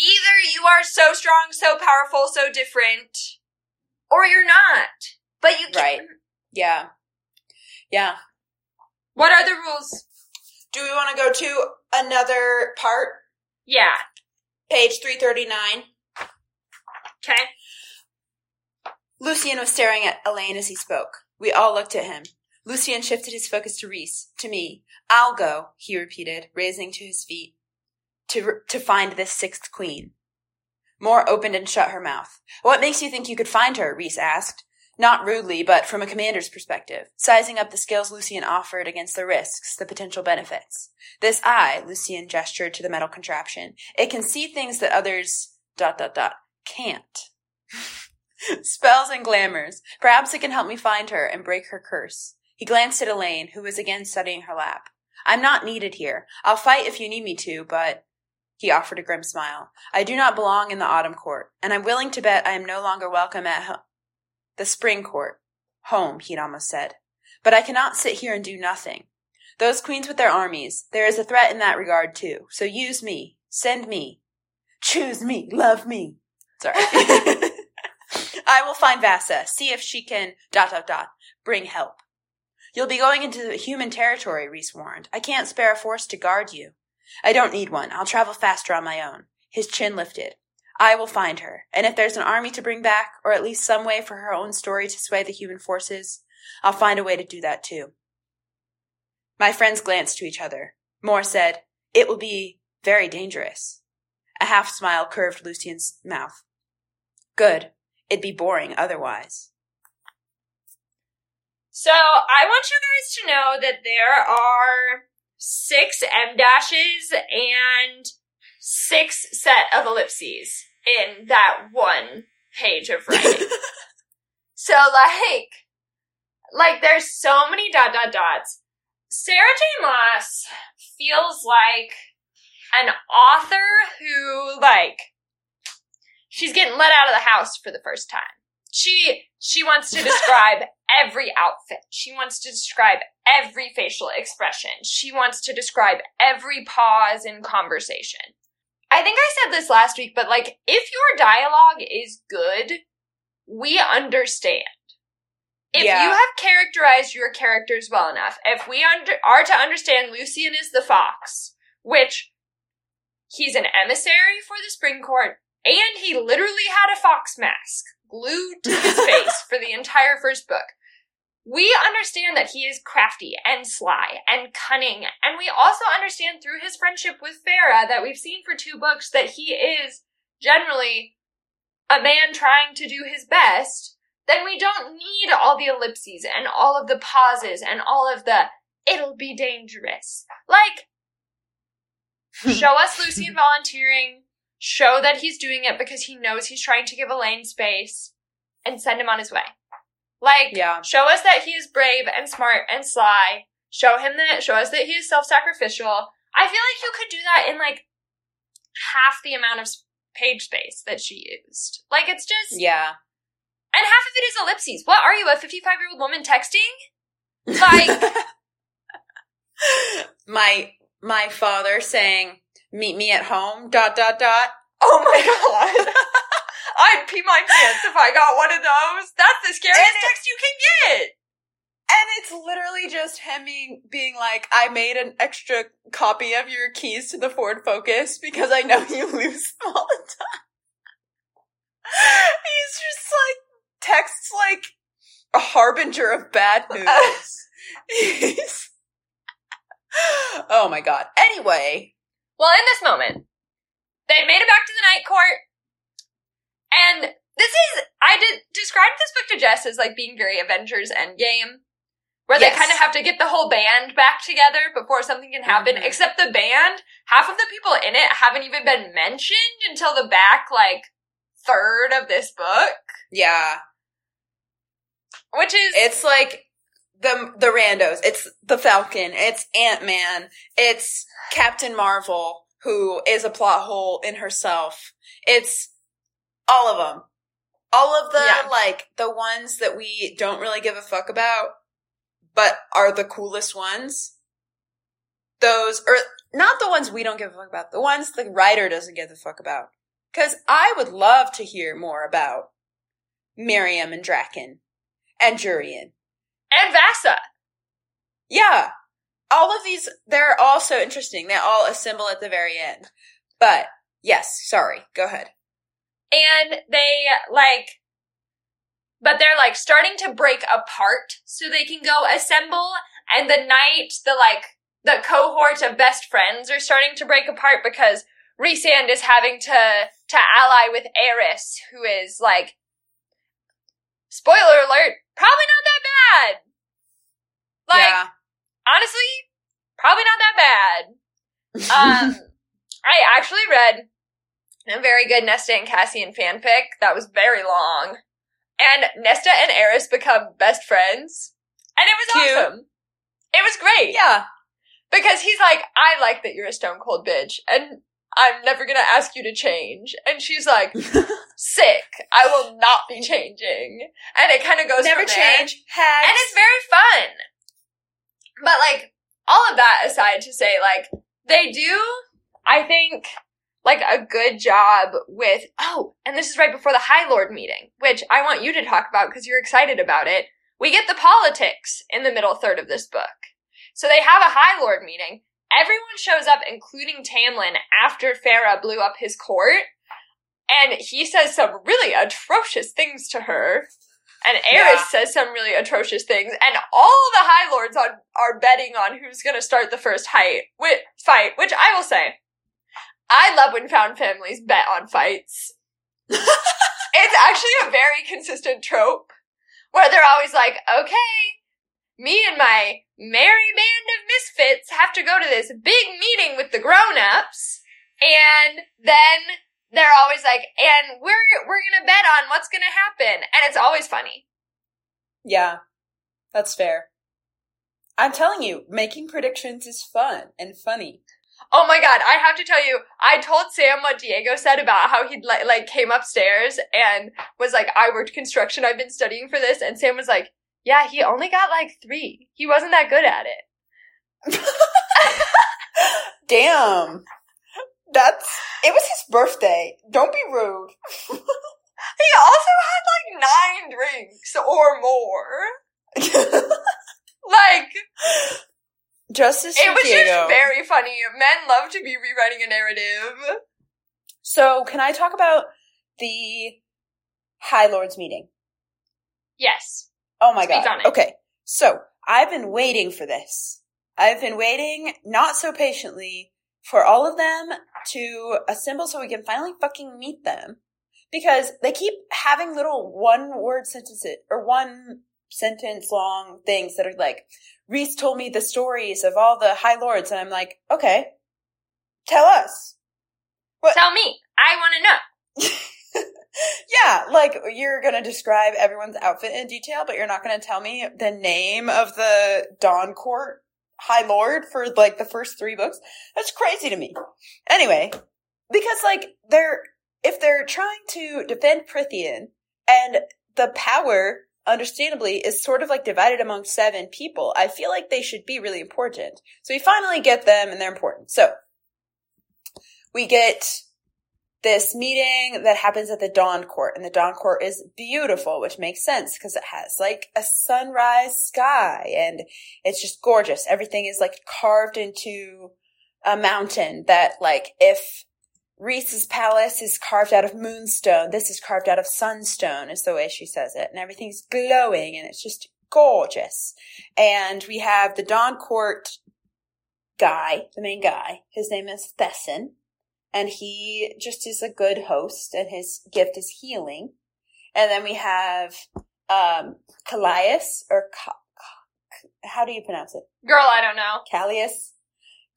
Either you are so strong, so powerful, so different, or you're not. But you Right. can't. Yeah. Yeah. What are the rules? Do we want to go to another part? Yeah. Page 339. Okay. Lucien was staring at Elain as he spoke. We all looked at him. Lucien shifted his focus to Rhys, to me. I'll go, he repeated, raising to his feet, to, to find this sixth queen. Mor opened and shut her mouth. What makes you think you could find her? Reese asked. Not rudely, but from a commander's perspective, sizing up the skills Lucien offered against the risks, the potential benefits. This eye, Lucien gestured to the metal contraption, it can see things that others, dot, dot, dot, can't. *laughs* Spells and glamours. Perhaps it can help me find her and break her curse. He glanced at Elain, who was again studying her lap. I'm not needed here. I'll fight if you need me to, but he offered a grim smile. I do not belong in the autumn court, and I'm willing to bet I am no longer welcome at the spring court. Home, he'd almost said. But I cannot sit here and do nothing. Those queens with their armies, there is a threat in that regard too. So use me. Send me. Choose me. Love me. Sorry. *laughs* I will find Vassa, see if she can dot dot dot bring help. You'll be going into human territory, Rhys warned. I can't spare a force to guard you. I don't need one. I'll travel faster on my own. His chin lifted. I will find her, and if there's an army to bring back, or at least some way for her own story to sway the human forces, I'll find a way to do that too. My friends glanced to each other. Mor said, It will be very dangerous. A half smile curved Lucien's mouth. Good. It'd be boring otherwise. So I want you guys to know that there are six M dashes and six set of ellipses in that one page of writing. *laughs* so like, like there's so many dot dot dots. Sarah J. Maas feels like an author who like she's getting let out of the house for the first time. She she wants to *laughs* describe every outfit. She wants to describe every facial expression. She wants to describe every pause in conversation. I think I said this last week, but like if your dialogue is good, we understand. If Yeah. you have characterized your characters well enough, if we under, are to understand Lucien is the fox, which he's an emissary for the spring court, and he literally had a fox mask glued to his *laughs* face for the entire first book. We understand that he is crafty and sly and cunning, and we also understand through his friendship with Feyre that we've seen for two books that he is generally a man trying to do his best. Then we don't need all the ellipses and all of the pauses and all of the it'll be dangerous. Like, *laughs* show us Lucien volunteering, show that he's doing it because he knows he's trying to give Elain space, and send him on his way. Like, Yeah. show us that he is brave and smart and sly. Show him that, show us that he is self-sacrificial. I feel like you could do that in like half the amount of page space that she used. Like, it's just, Yeah. and half of it is ellipses. What are you, a 55 year old woman texting? Like, *laughs* my my father saying, "Meet me at home." Dot dot dot. oh my *laughs* god. I'd pee my pants if I got one of those. That's the scariest And it- text you can get. And it's literally just him being, being like, "I made an extra copy of your keys to the Ford Focus because I know you lose them all the time." He's just like texts like a harbinger of bad *laughs* news. He's- oh my god. Anyway, Well, in this moment, they made it back to the night court, and this is I did describe this book to Jess as like being very Avengers Endgame. Where Yes. they kind of have to get the whole band back together before something can happen. Mhm. Except the band, half of the people in it haven't even been mentioned until the back like third of this book. Yeah. Which is It's like the the randos. It's the Falcon. It's Ant Man. It's Captain Marvel, who is a plot hole in herself. It's all of them. All of the Yeah. like the ones that we don't really give a fuck about, but are the coolest ones. Those are not the ones we don't give a fuck about. The ones the writer doesn't give a fuck about. Because I would love to hear more about Miryam and Drakon and Jurian. and Vassa. Yeah. All of these, they're all so interesting. They all assemble at the very end. But yes, sorry. Go ahead. And they like but they're like starting to break apart so they can go assemble. And the night the like the cohort of best friends are starting to break apart because Rhysand is having to to ally with Eris who is like spoiler alert probably not that bad. Like yeah. honestly probably not that bad. *laughs* Um, I actually read a very good Nesta and Cassian fanfic that was very long, and Nesta and Eris become best friends, and it was Cute. awesome. It was great yeah. because he's like, "I like that you're a stone cold bitch, and I'm never gonna ask you to change," and she's like, *laughs* "Sick, I will not be changing," and it kind of goes Never change. And it's very fun. But like all of that aside to say, like they do, I think, like a good job with. Oh, and this is right before the High Lord meeting, which I want you to talk about because you're excited about it. We get the politics in the middle third of this book. So they have a High Lord meeting. Everyone shows up, including Tamlin, after Feyre blew up his court. And he says some really atrocious things to her. And Eris Yeah. says some really atrocious things. And all the High Lords on, are betting on who's going to start the first height, wi- fight, which I will say, I love when found families bet on fights. *laughs* it's actually a very consistent trope where they're always like, okay, me and my merry band of misfits have to go to this big meeting with the grown-ups and then they're always like and we're we're going to bet on what's going to happen and it's always funny yeah. That's fair. I'm telling you, making predictions is fun and funny. Oh my god i have to tell you i told sam what diego said about how he like, like came upstairs and was like i worked construction i've been studying for this and sam was like yeah he only got like three he wasn't that good at it *laughs* Damn. That's, it was his birthday. Don't be rude. *laughs* he also had like nine drinks or more *laughs* like Justice It was Diego. just very funny. Men love to be rewriting a narrative. So, can I talk about the High Lords meeting? Yes. Oh my Speak god. Okay. So, I've been waiting for this. I've been waiting not so patiently for all of them to assemble so we can finally fucking meet them. Because they keep having little one word sentences or one sentence long things that are like, Rhys told me the stories of all the High Lords. And I'm like, okay, tell us. What? Tell me. I want to know. *laughs* yeah, like you're gonna describe everyone's outfit in detail, but you're not gonna tell me the name of the Dawn Court High Lord for like the first three books. That's crazy to me. Anyway, because like they're if they're trying to defend Prythian and the power understandably is sort of like divided among seven people, I feel like they should be really important. So we finally get them and they're important. So we get this meeting that happens at the Dawn Court, and the Dawn Court is beautiful, which makes sense because it has like a sunrise sky and it's just gorgeous. Everything is like carved into a mountain that like if Rhys's palace is carved out of moonstone, this is carved out of sunstone is the way she says it. And everything's glowing and it's just gorgeous. And we have the Dawn Court guy, the main guy. His name is Thesan and he just is a good host and his gift is healing And then we have um Kallias or Ca- how do you pronounce it? Girl, I don't know. Kallias?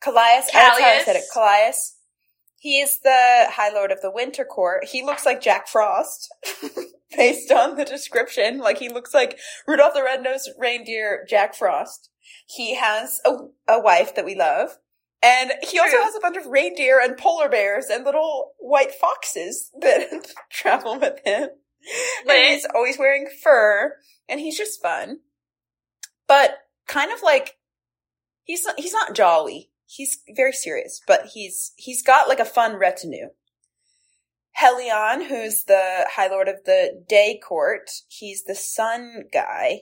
Kallias? That's how I said it. Kallias. Kallias. He is the High Lord of the Winter Court. He looks like Jack Frost, *laughs* based on the description. Like he looks like Rudolph the Red-Nosed Reindeer, Jack Frost. He has a, a wife that we love. And he also has a bunch of reindeer and polar bears and little white foxes that *laughs* travel with him. And he's always wearing fur, and he's just fun. But kind of like he's not, he's not jolly. He's very serious, but he's he's got like a fun retinue. Helion, who's the High Lord of the Day Court, he's the sun guy,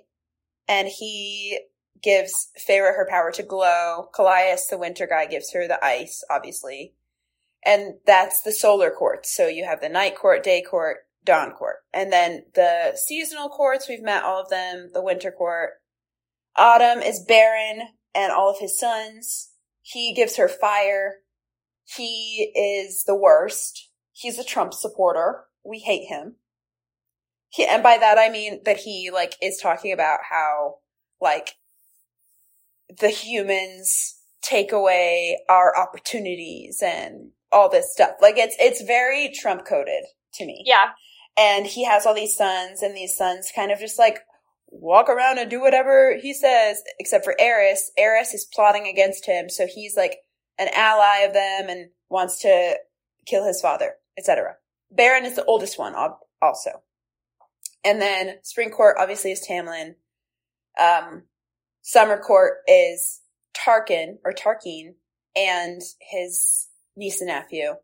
and he gives Feyre her power to glow. Kallias, the winter guy, gives her the ice, obviously. And that's the solar courts. So you have the night court, day court, dawn court. And then the seasonal courts, we've met all of them, the winter court. Autumn is Beron and all of his sons. He gives her fire. He is the worst. He's a Trump supporter. We hate him. He, and by that I mean that he like is talking about how like the humans take away our opportunities and all this stuff. Like it's it's very Trump coded to me. Yeah. And he has all these sons, and these sons kind of just like walk around and do whatever he says, except for Eris. Eris is plotting against him, so he's like an ally of them and wants to kill his father, etc. Beron is the oldest one, also. And then Spring Court obviously is Tamlin. Um, Summer Court is Tarquin or Tarquin and his niece and nephew,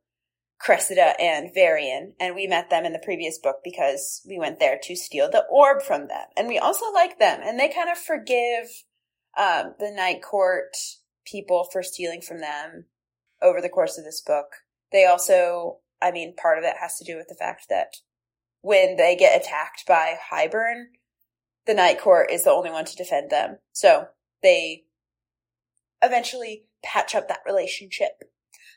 Cressida and Varian. And we met them in the previous book because we went there to steal the orb from them. And we also like them. And they kind of forgive um, the Night Court people for stealing from them over the course of this book. They also, I mean, part of it has to do with the fact that when they get attacked by Hybern, the Night Court is the only one to defend them. So they eventually patch up that relationship.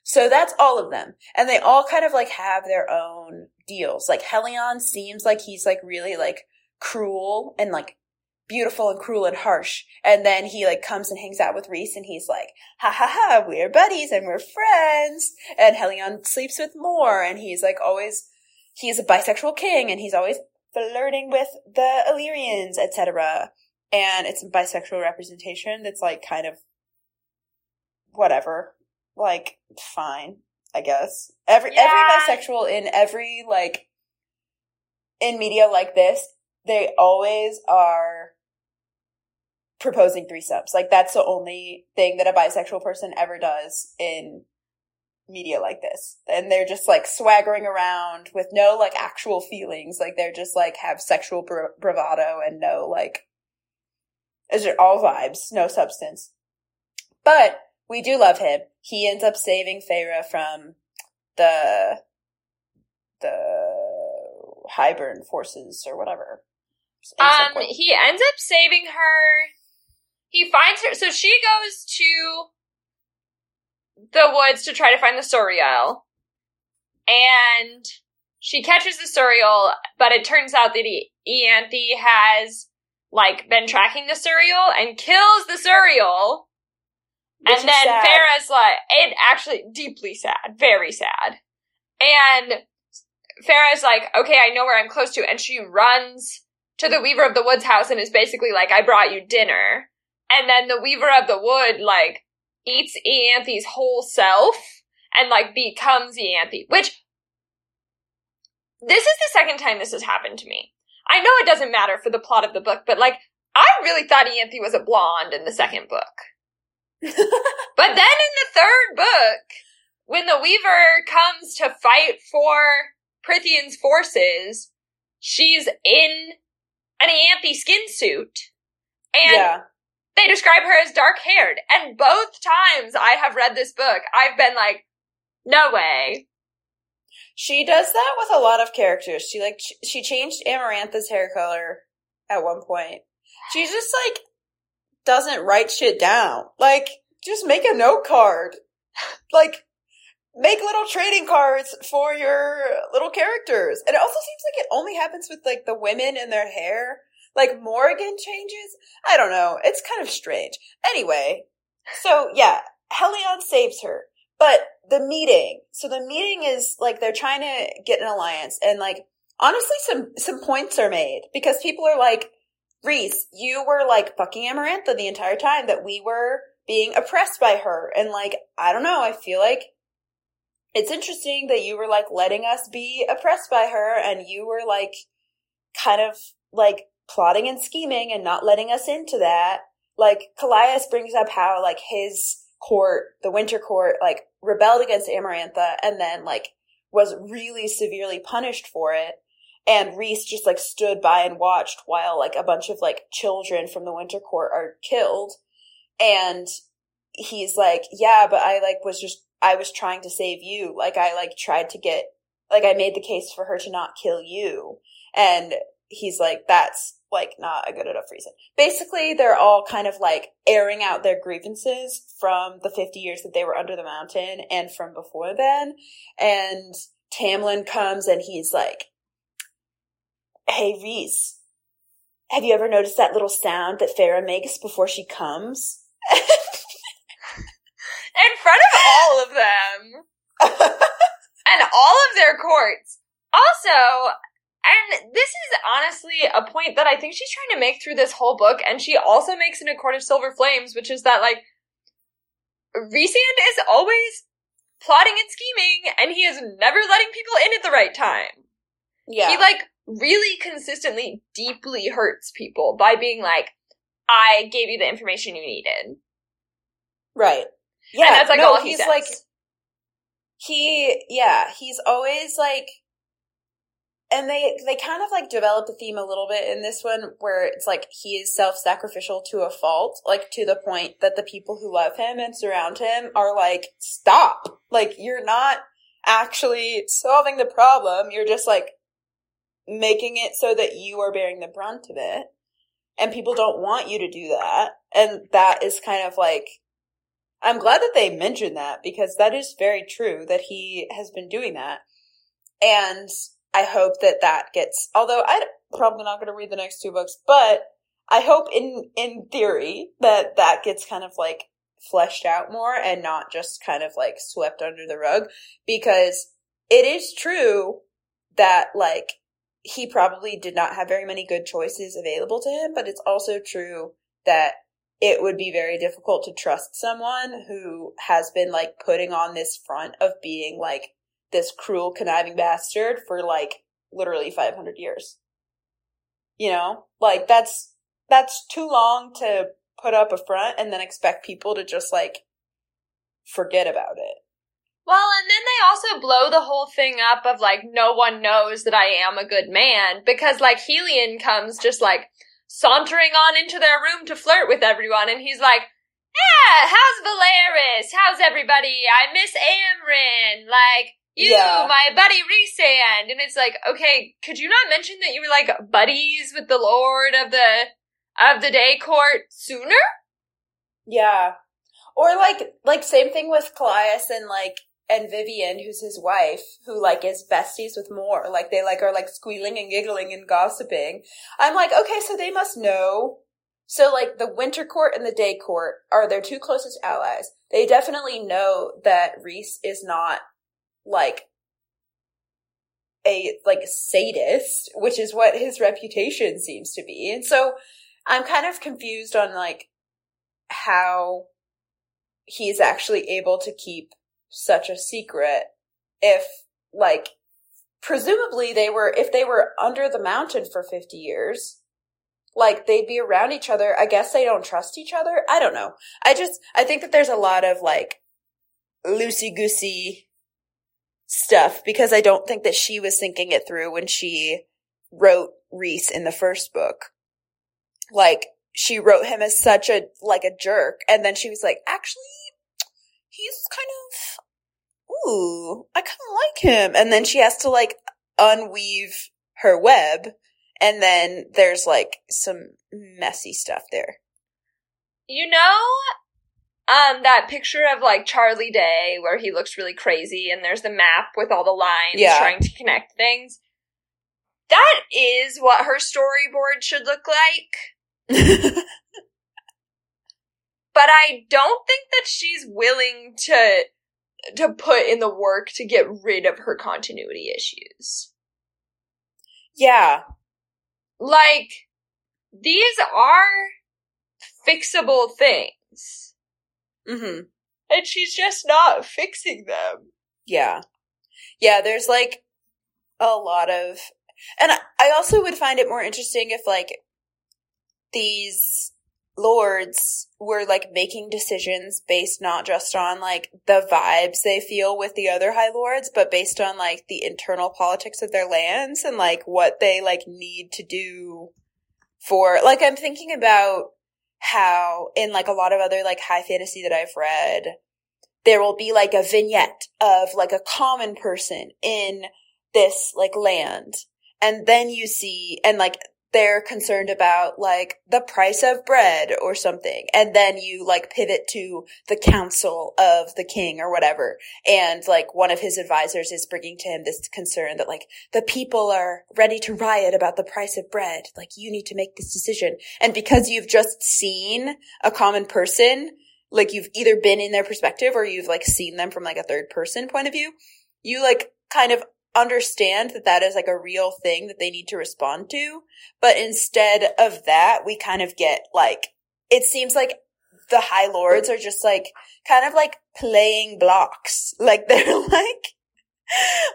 So that's all of them. And they all kind of like have their own deals. Like Helion seems like he's like really like cruel and like beautiful and cruel and harsh. And then he like comes and hangs out with Rhys and he's like, ha ha ha, we're buddies and we're friends. And Helion sleeps with Mor and he's like always, he's a bisexual king and he's always flirting with the Illyrians, etc. And it's a bisexual representation that's like kind of whatever. Like, fine, I guess. Every Yeah. every bisexual in every like in media like this, they always are proposing threesomes. Like that's the only thing that a bisexual person ever does in media like this. And they're just like swaggering around with no like actual feelings. Like they're just like have sexual bra- bravado and no like, is it all vibes, no substance. But we do love him. He ends up saving Feyre from the, the Hybern forces or whatever. Um, he ends up saving her. He finds her, so she goes to the woods to try to find the Suriel, and she catches the Suriel, but it turns out that Ianthe has like been tracking the Suriel and kills the Suriel. Which and then sad. Feyre's like, it actually deeply sad, very sad. And Feyre's like, okay, I know where I'm close to, and she runs to the Weaver of the Woods house and is basically like, I brought you dinner. And then the Weaver of the Wood, like, eats Ianthe's whole self and, like, becomes Ianthe, which, this is the second time this has happened to me. I know it doesn't matter for the plot of the book, but, like, I really thought Ianthe was a blonde in the second book. But then in the third book, when the Weaver comes to fight for Prythian's forces, she's in an Ianthe skin suit. And yeah. they describe her as dark haired. And both times I have read this book, I've been like, no way. She does that with a lot of characters. She like she changed Amarantha's hair color at one point. She's just like doesn't write shit down. Like just make a note card. *laughs* Like make little trading cards for your little characters. And it also seems like it only happens with like the women and their hair. Like Morgan changes. I don't know. It's kind of strange. Anyway, so yeah, Helion saves her. But the meeting, so the meeting is like they're trying to get an alliance and like honestly some some points are made because people are like, Rhys, you were like fucking Amarantha the entire time that we were being oppressed by her. And like, I don't know, I feel like it's interesting that you were like letting us be oppressed by her and you were like kind of like plotting and scheming and not letting us into that. Like Kallias brings up how like his court, the winter court, like rebelled against Amarantha and then like was really severely punished for it. And Rhys just like stood by and watched while like a bunch of like children from the winter court are killed. And he's like, yeah, but I like was just I was trying to save you. Like I like tried to get, like I made the case for her to not kill you. And he's like, that's like not a good enough reason. Basically, they're all kind of like airing out their grievances from the 50 years that they were under the mountain and from before then. And Tamlin comes and he's like, Hey, Rhys, have you ever noticed that little sound that Feyre makes before she comes? *laughs* in front of all of them *laughs* and all of their courts. Also, and this is honestly a point that I think she's trying to make through this whole book, and she also makes in A Court of Silver Flames, which is that, like, Rhysand is always plotting and scheming, and he is never letting people in at the right time. Yeah. He, like, really consistently deeply hurts people by being like, I gave you the information you needed. Right. Yeah, and that's like no, all he he's says. like he yeah, he's always like and they they kind of like develop the theme a little bit in this one where it's like he is self-sacrificial to a fault, like to the point that the people who love him and surround him are like stop. Like you're not actually solving the problem, you're just like making it so that you are bearing the brunt of it. And people don't want you to do that. And that is kind of like I'm glad that they mentioned that because that is very true that he has been doing that. And I hope that that gets, although I'm probably not going to read the next two books, but I hope in, in theory that that gets kind of like fleshed out more and not just kind of like swept under the rug because it is true that like he probably did not have very many good choices available to him, but it's also true that it would be very difficult to trust someone who has been like putting on this front of being like this cruel, conniving bastard for like literally 500 years. You know, like that's, that's too long to put up a front and then expect people to just like forget about it. Well, and then they also blow the whole thing up of like, no one knows that I am a good man because like Helion comes just like, sauntering on into their room to flirt with everyone, and he's like, Yeah, how's Velaris? How's everybody? I miss Amren. Like, you, Yeah. my buddy Rhysand. And it's like, okay, could you not mention that you were like buddies with the Lord of the of the day court sooner? Yeah. Or like like same thing with Kallias and like and Viviane, who's his wife, who like is besties with Mor. Like they like are like squealing and giggling and gossiping. I'm like, okay, so they must know. So like the winter court and the day court are their two closest allies. They definitely know that Rhys is not like a like sadist, which is what his reputation seems to be. And so I'm kind of confused on like how he's actually able to keep such a secret if like presumably they were if they were under the mountain for 50 years like they'd be around each other. I guess they don't trust each other. I don't know. I just i think that there's a lot of like loosey goosey stuff because i don't think that she was thinking it through when she wrote Rhys in the first book. Like she wrote him as such a like a jerk and then she was like actually he's kind of ooh i kind of like him and then she has to like unweave her web and then there's like some messy stuff there You know, Um, that picture of like Charlie Day where he looks really crazy and there's the map with all the lines Yeah. trying to connect things. That is what her storyboard should look like. *laughs* But I don't think that she's willing to to put in the work to get rid of her continuity issues. yeah. Like these are fixable things. hmm And she's just not fixing them. Yeah. Yeah, there's like a lot of and I also would find it more interesting if like these lords were like making decisions based not just on like the vibes they feel with the other high lords, but based on like the internal politics of their lands and like what they like need to do for like I'm thinking about how in like a lot of other like high fantasy that I've read, there will be like a vignette of like a common person in this like land. And then you see, and like they're concerned about like the price of bread or something. And then you like pivot to the council of the king or whatever. And like one of his advisors is bringing to him this concern that like the people are ready to riot about the price of bread. Like you need to make this decision. And because you've just seen a common person, like you've either been in their perspective or you've like seen them from like a third person point of view, you like kind of understand that that is like a real thing that they need to respond to. But instead of that, we kind of get like, it seems like the High Lords are just like, kind of like playing blocks. *laughs* Like they're like,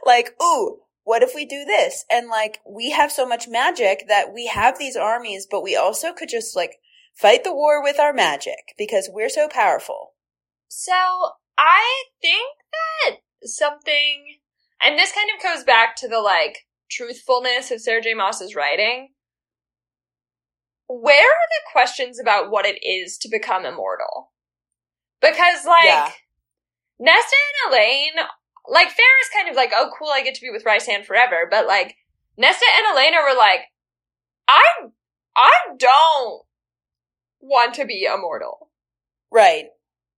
like, ooh, what if we do this? And like, we have so much magic that we have these armies, but we also could just like fight the war with our magic because we're so powerful. So I think that something, and this kind of goes back to the like truthfulness of Sarah J. Maas's writing. Where are the questions about what it is to become immortal? Because like Yeah. Nesta and Elain, like Feyre's kind of like, oh cool, I get to be with Rhys Rhysand forever, but like Nesta and Elena were like, I, I don't want to be immortal. Right.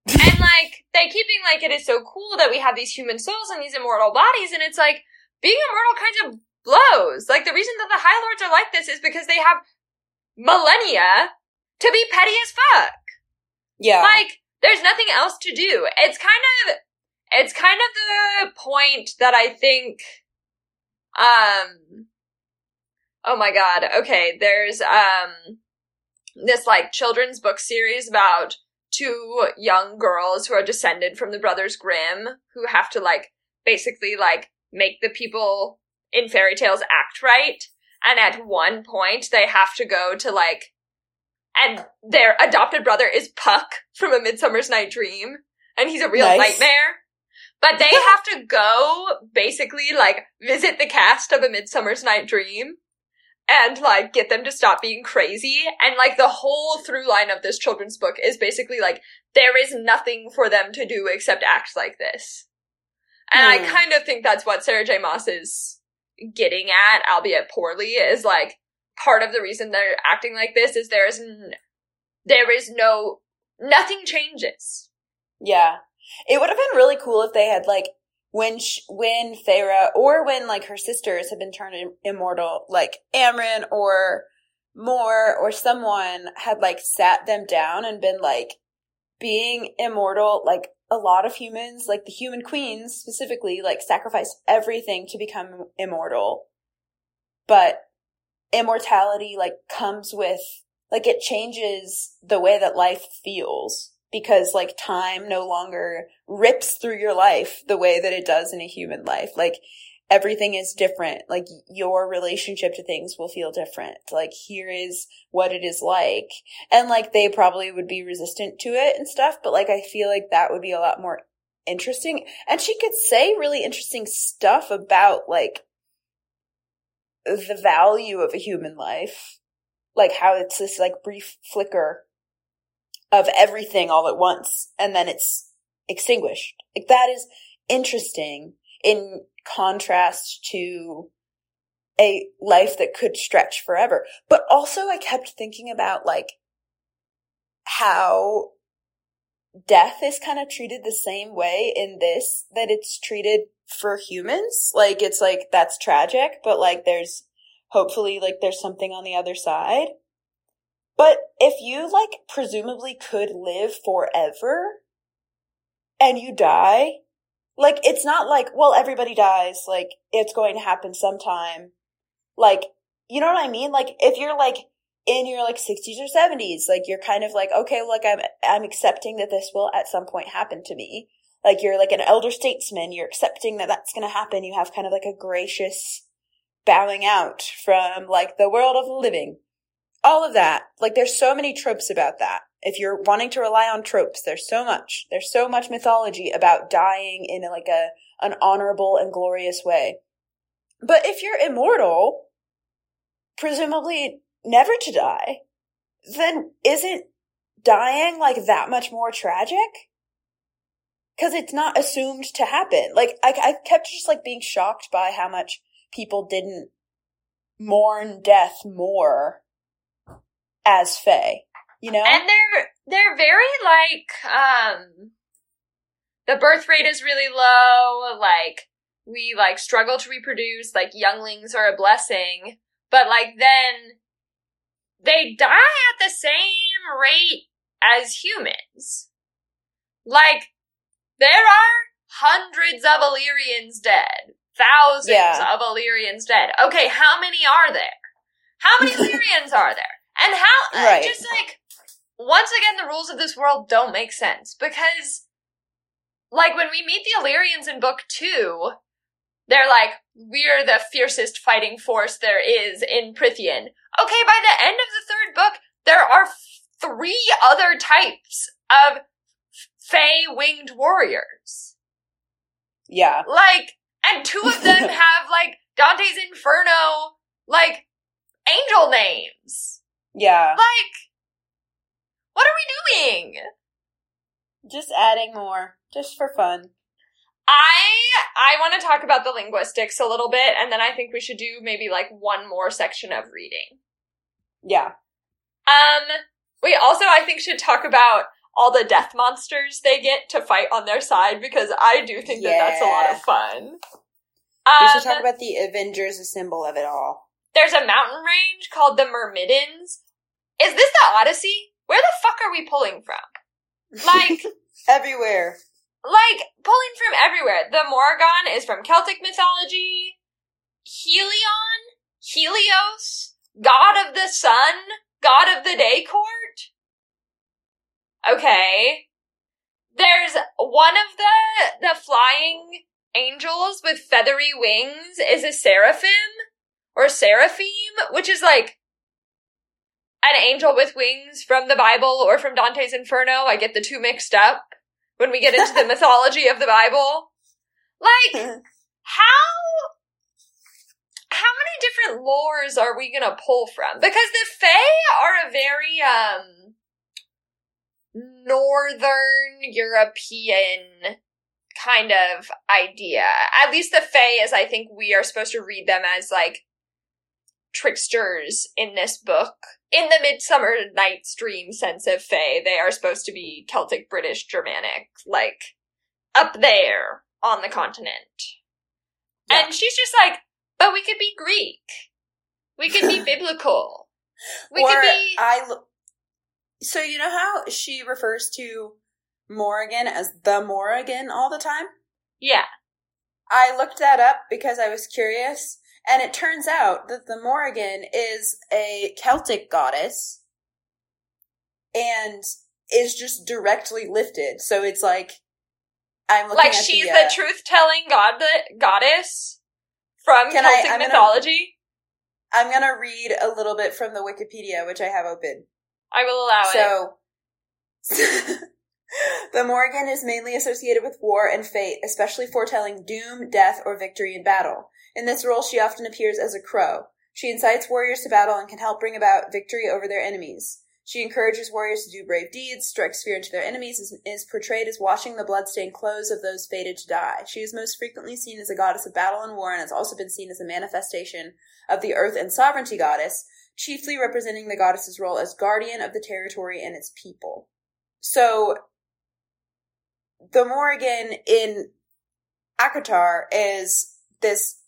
And like they keep being like it is so cool that we have these human souls and these immortal bodies and it's like being immortal kind of blows. Like the reason that the high lords are like this is because they have millennia to be petty as fuck. Yeah. like there's nothing else to do. It's kind of it's kind of the point that i think um oh my god. Okay there's um this like children's book series about two young girls who are descended from the brothers grimm who have to like basically like make the people in fairy tales act right and at one point they have to go to like and their adopted brother is puck from a midsummer's night dream and he's a real Nice. nightmare but they *laughs* have to go basically like visit the cast of a midsummer's night dream and like get them to stop being crazy and like the whole through line of this children's book is basically like there is nothing for them to do except act like this and i Hmm. kind of think that's what sarah j maas is getting at albeit poorly is like part of the reason they're acting like this is there is n- there is no nothing changes Yeah. It would have been really cool if they had like when sh- when Feyre or when like her sisters had been turned immortal, like Amren or Mor or someone had like sat them down and been like being immortal, like a lot of humans, like the human queens specifically, like sacrificed everything to become immortal. But immortality like comes with like it changes the way that life feels because like time no longer rips through your life the way that it does in a human life. Like everything is different. Like your relationship to things will feel different. Like here is what it is like. And like they probably would be resistant to it and stuff, but like I feel like that would be a lot more interesting. And she could say really interesting stuff about like the value of a human life. Like how it's this like brief flicker of everything all at once and then it's extinguished. Like that is interesting in contrast to a life that could stretch forever. But also I kept thinking about like how death is kind of treated the same way in this that it's treated for humans. Like it's like that's tragic, but like there's hopefully like there's something on the other side. But if you like presumably could live forever and you die, like it's not like, well, everybody dies, like it's going to happen sometime. Like, you know what I mean? Like if you're like in your like 60s or 70s, like you're kind of like, okay, look, I'm, I'm accepting that this will at some point happen to me. Like you're like an elder statesman, you're accepting that that's going to happen. You have kind of like a gracious bowing out from like the world of living. All of that. Like there's so many tropes about that. If you're wanting to rely on tropes, there's so much. There's so much mythology about dying in like a an honorable and glorious way. But if you're immortal, presumably never to die, then isn't dying like that much more tragic? Cause it's not assumed to happen. Like, I, I kept just like being shocked by how much people didn't mourn death more as Fae. You know? And they're, they're very like, um, the birth rate is really low, like, we like struggle to reproduce, like younglings are a blessing, but like then they die at the same rate as humans. Like, there are hundreds of Illyrians dead, thousands yeah. of Illyrians dead. Okay, how many are there? How many *laughs* Illyrians are there? And how, uh, right. just like, once again, the rules of this world don't make sense because, like, when we meet the Illyrians in book two, they're like, we're the fiercest fighting force there is in Prythian. Okay, by the end of the third book, there are three other types of Fae winged warriors. Yeah. Like, and two of them *laughs* have like Dante's Inferno, like angel names. Yeah. Like, what are we doing? Just adding more, just for fun. I I want to talk about the linguistics a little bit, and then I think we should do maybe like one more section of reading. Yeah. Um. We also I think should talk about all the death monsters they get to fight on their side because I do think yeah. that that's a lot of fun. We should talk um, about the Avengers assemble of it all. There's a mountain range called the Myrmidons. Is this the Odyssey? Where the fuck are we pulling from? Like *laughs* everywhere. Like pulling from everywhere. The Morrigan is from Celtic mythology. Helion, Helios, god of the sun, god of the day court. Okay. There's one of the the flying angels with feathery wings is a seraphim or seraphim, which is like an angel with wings from the Bible or from Dante's Inferno. I get the two mixed up when we get into the *laughs* mythology of the Bible. Like, *laughs* how how many different lores are we gonna pull from? Because the Fae are a very um northern European kind of idea. At least the Fae, as I think we are supposed to read them as like tricksters in this book. In the Midsummer Night's Dream sense of Fae, they are supposed to be Celtic, British, Germanic, like up there on the continent. Yeah. And she's just like, but we could be Greek. We could be *laughs* biblical. We or could be. I. So you know how she refers to Morrigan as the Morrigan all the time? Yeah. I looked that up because I was curious, and it turns out that the Morrigan is a Celtic goddess and is just directly lifted. So it's like I'm like she's the, uh, the truth telling god goddess from Celtic I, mythology. Gonna, I'm gonna read a little bit from the Wikipedia, which I have open. I will allow so, it. So *laughs* the Morrigan is mainly associated with war and fate, especially foretelling doom, death, or victory in battle. In this role, she often appears as a crow. She incites warriors to battle and can help bring about victory over their enemies. She encourages warriors to do brave deeds, strikes fear into their enemies, and is portrayed as washing the bloodstained clothes of those fated to die. She is most frequently seen as a goddess of battle and war, and has also been seen as a manifestation of the earth and sovereignty goddess, chiefly representing the goddess's role as guardian of the territory and its people. So, the Morrigan in ACOTAR is this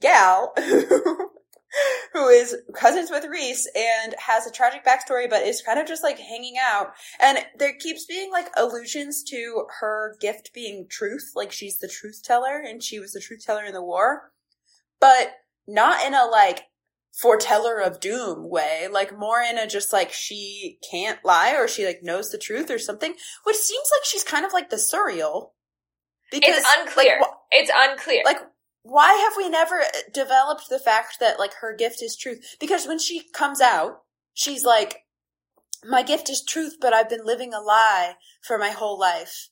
gal *laughs* who is cousins with Rhys and has a tragic backstory, but is kind of just like hanging out. And there keeps being like allusions to her gift being truth, like she's the truth teller and she was the truth teller in the war, but not in a like foreteller of doom way, like more in a just like she can't lie or she like knows the truth or something, which seems like she's kind of like the Suriel. Because, it's unclear. Like, wh- it's unclear. Like why have we never developed the fact that like her gift is truth? Because when she comes out, she's like, my gift is truth, but I've been living a lie for my whole life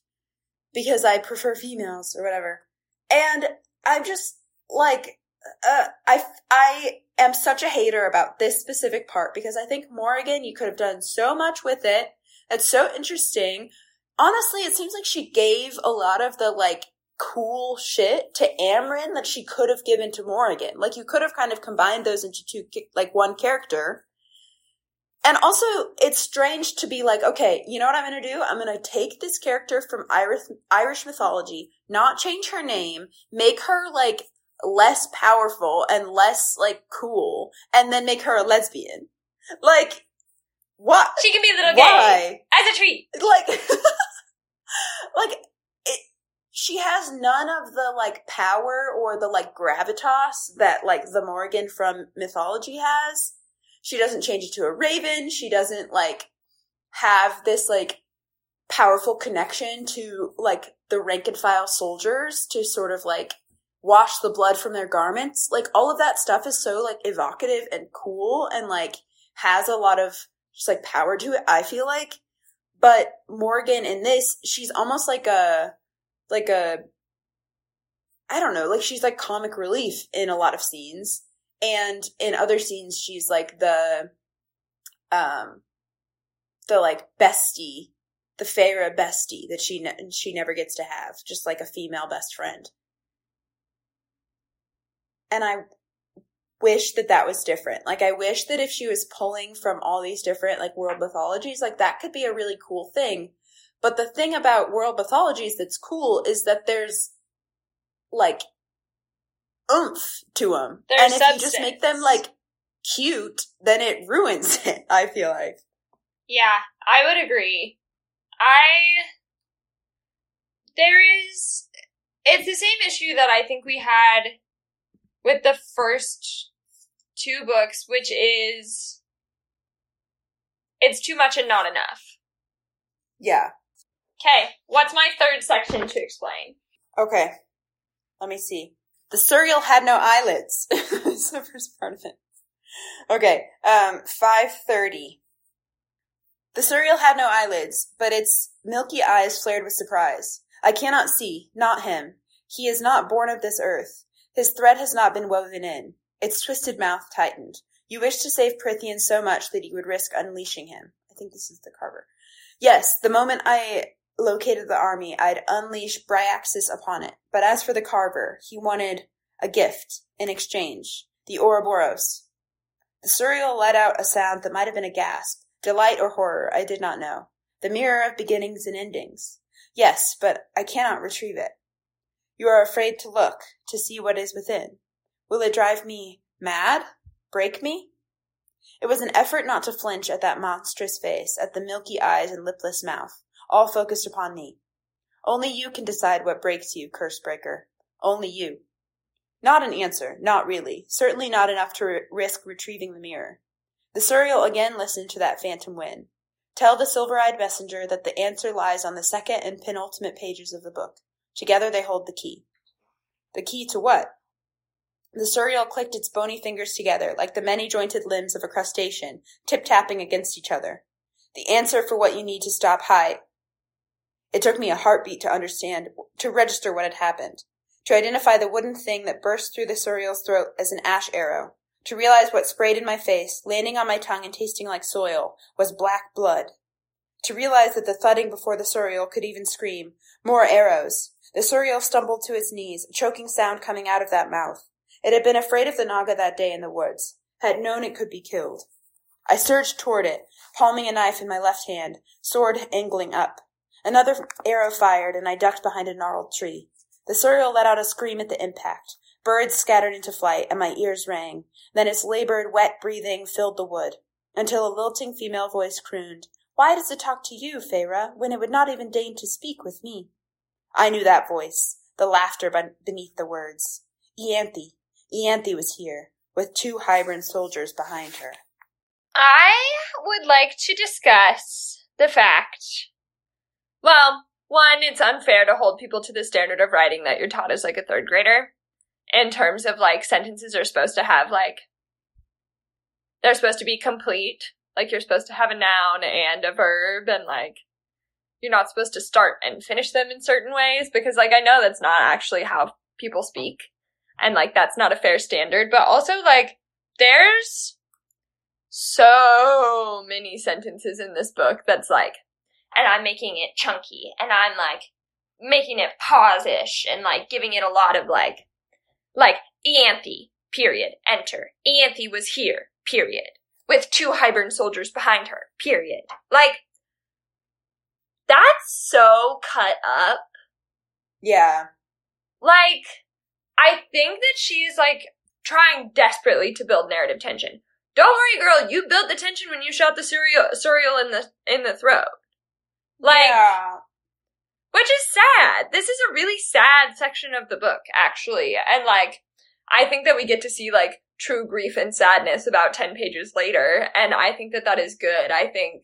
because I prefer females or whatever. And I'm just like, uh, I, I am such a hater about this specific part because I think Morrigan, you could have done so much with it. It's so interesting. Honestly, it seems like she gave a lot of the like cool shit to Amren that she could have given to Morrigan. Like you could have kind of combined those into two, like one character. And also, it's strange to be like, okay, you know what I'm going to do? I'm going to take this character from Irish, Irish mythology, not change her name, make her like less powerful and less like cool, and then make her a lesbian. Like, what? She can be a little Why? gay as a treat. Like, *laughs* like she has none of the like power or the like gravitas that like the Morgan from mythology has. She doesn't change it to a raven. She doesn't like have this like powerful connection to like the rank and file soldiers to sort of like wash the blood from their garments. Like all of that stuff is so like evocative and cool and like has a lot of just like power to it, I feel like. But Morgan in this, she's almost like a like a I don't know, like she's like comic relief in a lot of scenes. And in other scenes she's like the um the like bestie, the Feyre bestie that she ne- she never gets to have, just like a female best friend. And I wish that that was different. Like I wish that if she was pulling from all these different like world mythologies, like that could be a really cool thing but the thing about world mythologies that's cool is that there's like oomph to them. There's and if substance. you just make them like cute, then it ruins *laughs* it, I feel like. Yeah, I would agree. I there is it's the same issue that I think we had with the first two books, which is it's too much and not enough. Yeah. Okay, what's my third section to explain? Okay, let me see. The Suriel had no eyelids. *laughs* That's the first part of it. Okay, um, 530. The Suriel had no eyelids, but its milky eyes flared with surprise. I cannot see, not him. He is not born of this earth. His thread has not been woven in. Its twisted mouth tightened. You wish to save Prythian so much that you would risk unleashing him. I think this is the carver. Yes, the moment I located the army, I'd unleash Bryaxis upon it. But as for the carver, he wanted a gift in exchange, the Ouroboros. The Suriel let out a sound that might have been a gasp, delight or horror, I did not know. The mirror of beginnings and endings. Yes, but I cannot retrieve it. You are afraid to look, to see what is within. Will it drive me mad? Break me? It was an effort not to flinch at that monstrous face, at the milky eyes and lipless mouth all focused upon me. Only you can decide what breaks you, curse breaker. Only you. Not an answer, not really. Certainly not enough to risk retrieving the mirror. The Suriel again listened to that phantom wind. Tell the silver-eyed messenger that the answer lies on the second and penultimate pages of the book. Together they hold the key. The key to what? The Suriel clicked its bony fingers together like the many-jointed limbs of a crustacean, tip-tapping against each other. The answer for what you need to stop high it took me a heartbeat to understand, to register what had happened, to identify the wooden thing that burst through the Suriel's throat as an ash arrow, to realize what sprayed in my face, landing on my tongue and tasting like soil, was black blood. To realize that the thudding before the Suriel could even scream, more arrows. The Suriel stumbled to its knees, a choking sound coming out of that mouth. It had been afraid of the Naga that day in the woods, had known it could be killed. I surged toward it, palming a knife in my left hand, sword angling up. Another arrow fired, and I ducked behind a gnarled tree. The Suriel let out a scream at the impact. Birds scattered into flight, and my ears rang. Then its labored, wet breathing filled the wood, until a lilting female voice crooned, Why does it talk to you, Feyre, when it would not even deign to speak with me? I knew that voice, the laughter beneath the words. Ianthe. Ianthe was here, with two Hybern soldiers behind her. I would like to discuss the fact. Well, one, it's unfair to hold people to the standard of writing that you're taught as like a third grader. In terms of like sentences are supposed to have like they're supposed to be complete. Like you're supposed to have a noun and a verb and like you're not supposed to start and finish them in certain ways because like I know that's not actually how people speak and like that's not a fair standard, but also like there's so many sentences in this book that's like, and I'm making it chunky, and I'm like making it pause-ish, and like giving it a lot of like, like Ianthe, period, enter. Ianthe was here, period, with two Hybern soldiers behind her, period. Like, that's so cut up. Yeah. Like, I think that she's like trying desperately to build narrative tension. Don't worry, girl. You built the tension when you shot the Suriel, Suriel in the in the throat. Like, yeah. which is sad. This is a really sad section of the book, actually, and like, I think that we get to see like true grief and sadness about ten pages later, and I think that that is good. I think.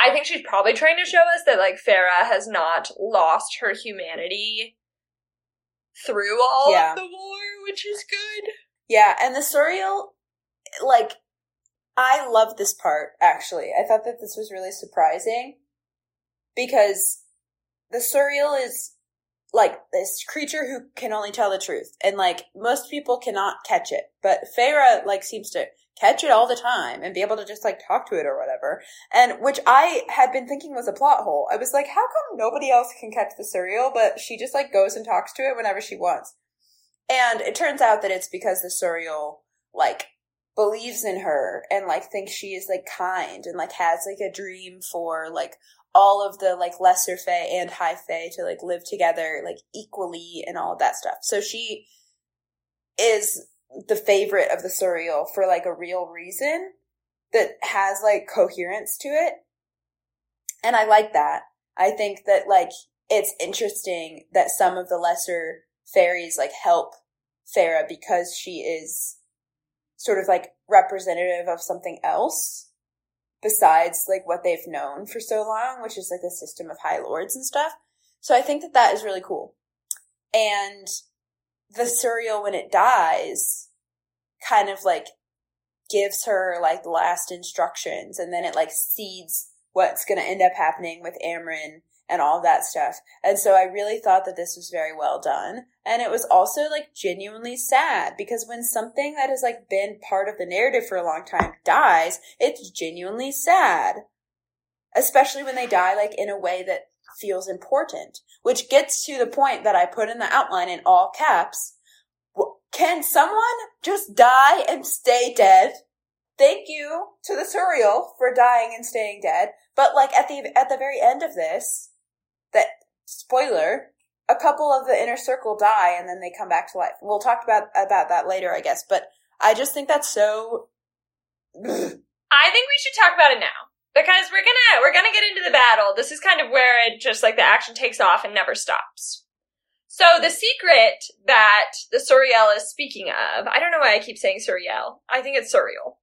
I think she's probably trying to show us that like Feyre has not lost her humanity through all yeah. of the war, which is good. Yeah, and the Suriel, like I love this part, actually. I thought that this was really surprising because the Suriel is like this creature who can only tell the truth. And like most people cannot catch it. But Feyre like seems to catch it all the time and be able to just like talk to it or whatever. And which I had been thinking was a plot hole. I was like, how come nobody else can catch the Suriel but she just like goes and talks to it whenever she wants? And it turns out that it's because the Suriel like believes in her and like thinks she is like kind and like has like a dream for like all of the like lesser fae and high fae to like live together like equally and all of that stuff. So she is the favorite of the Suriel for like a real reason that has like coherence to it. And I like that. I think that like it's interesting that some of the lesser fairies like help Feyre because she is sort of like representative of something else besides like what they've known for so long, which is like the system of high lords and stuff. So I think that that is really cool. And the Suriel, when it dies, kind of like gives her like last instructions and then it like seeds what's going to end up happening with Amren and all that stuff. And so I really thought that this was very well done. And it was also like genuinely sad because when something that has like been part of the narrative for a long time dies, it's genuinely sad. Especially when they die like in a way that feels important, which gets to the point that I put in the outline in all caps. Can someone just die and stay dead? Thank you to the Suriel for dying and staying dead. But like at the at the very end of this, that spoiler, a couple of the inner circle die and then they come back to life. We'll talk about about that later, I guess. But I just think that's so. I think we should talk about it now because we're gonna we're gonna get into the battle. This is kind of where it just like the action takes off and never stops. So the secret that the Suriel is speaking of, I don't know why I keep saying Suriel. I think it's surreal.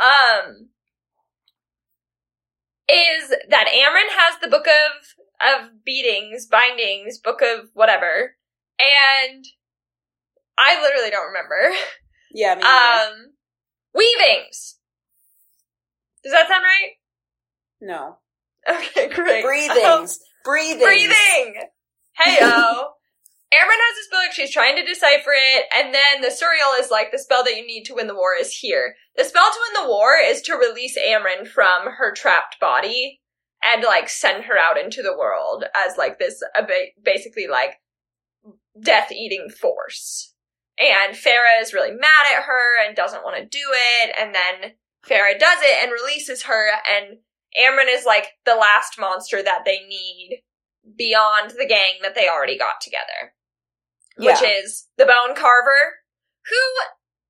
Um, is that Amren has the book of of beatings, bindings, book of whatever, and I literally don't remember. Yeah, me Um, weavings. Does that sound right? No. Okay, great. Breathings. *laughs* Breathings. Breathing. Heyo. *laughs* Amren has this book, she's trying to decipher it, and then the Suriel is like, the spell that you need to win the war is here. The spell to win the war is to release Amren from her trapped body and like send her out into the world as like this basically like death eating force. And Feyre is really mad at her and doesn't want to do it, and then Feyre does it and releases her, and Amren is like the last monster that they need beyond the gang that they already got together. Which Yeah. is the Bone Carver, who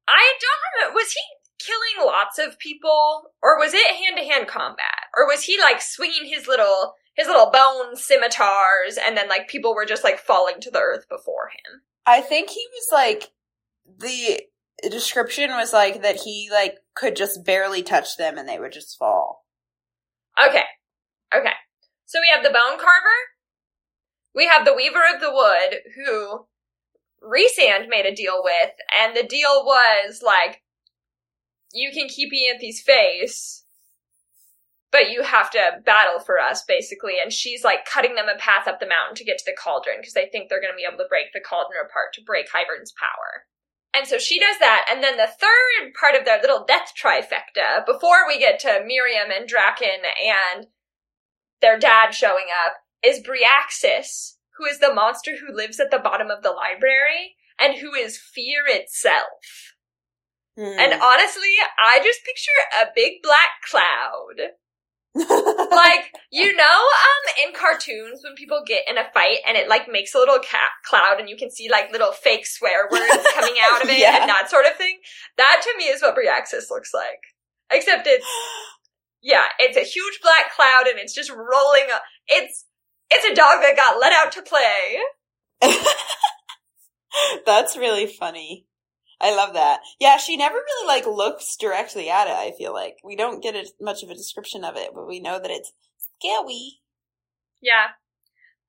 I don't remember. Was he killing lots of people, or was it hand to hand combat, or was he like swinging his little his little bone scimitars, and then like people were just like falling to the earth before him? I think he was like the description was like that he like could just barely touch them and they would just fall. Okay, okay. So we have the Bone Carver. We have the Weaver of the Wood, who Rhysand made a deal with, and the deal was like, you can keep Ianthe's face, but you have to battle for us, basically. And she's like cutting them a path up the mountain to get to the cauldron because they think they're going to be able to break the cauldron apart to break Hybern's power. And so she does that, and then the third part of their little death trifecta, before we get to Miryam and Drakon and their dad showing up, is Bryaxis, who is the monster who lives at the bottom of the library and who is fear itself. Hmm. And honestly, I just picture a big black cloud. Like, you *laughs* know, um, in cartoons when people get in a fight and it like makes a little cat cloud and you can see like little fake swear words coming out of *laughs* it Yeah. and that sort of thing. That to me is what Bryaxis looks like. Except it's, *gasps* yeah, it's a huge black cloud and it's just rolling up. It's, it's a dog that got let out to play. *laughs* That's really funny. I love that. Yeah, she never really like looks directly at it, I feel like. We don't get as much of a description of it, but we know that it's scary. Yeah.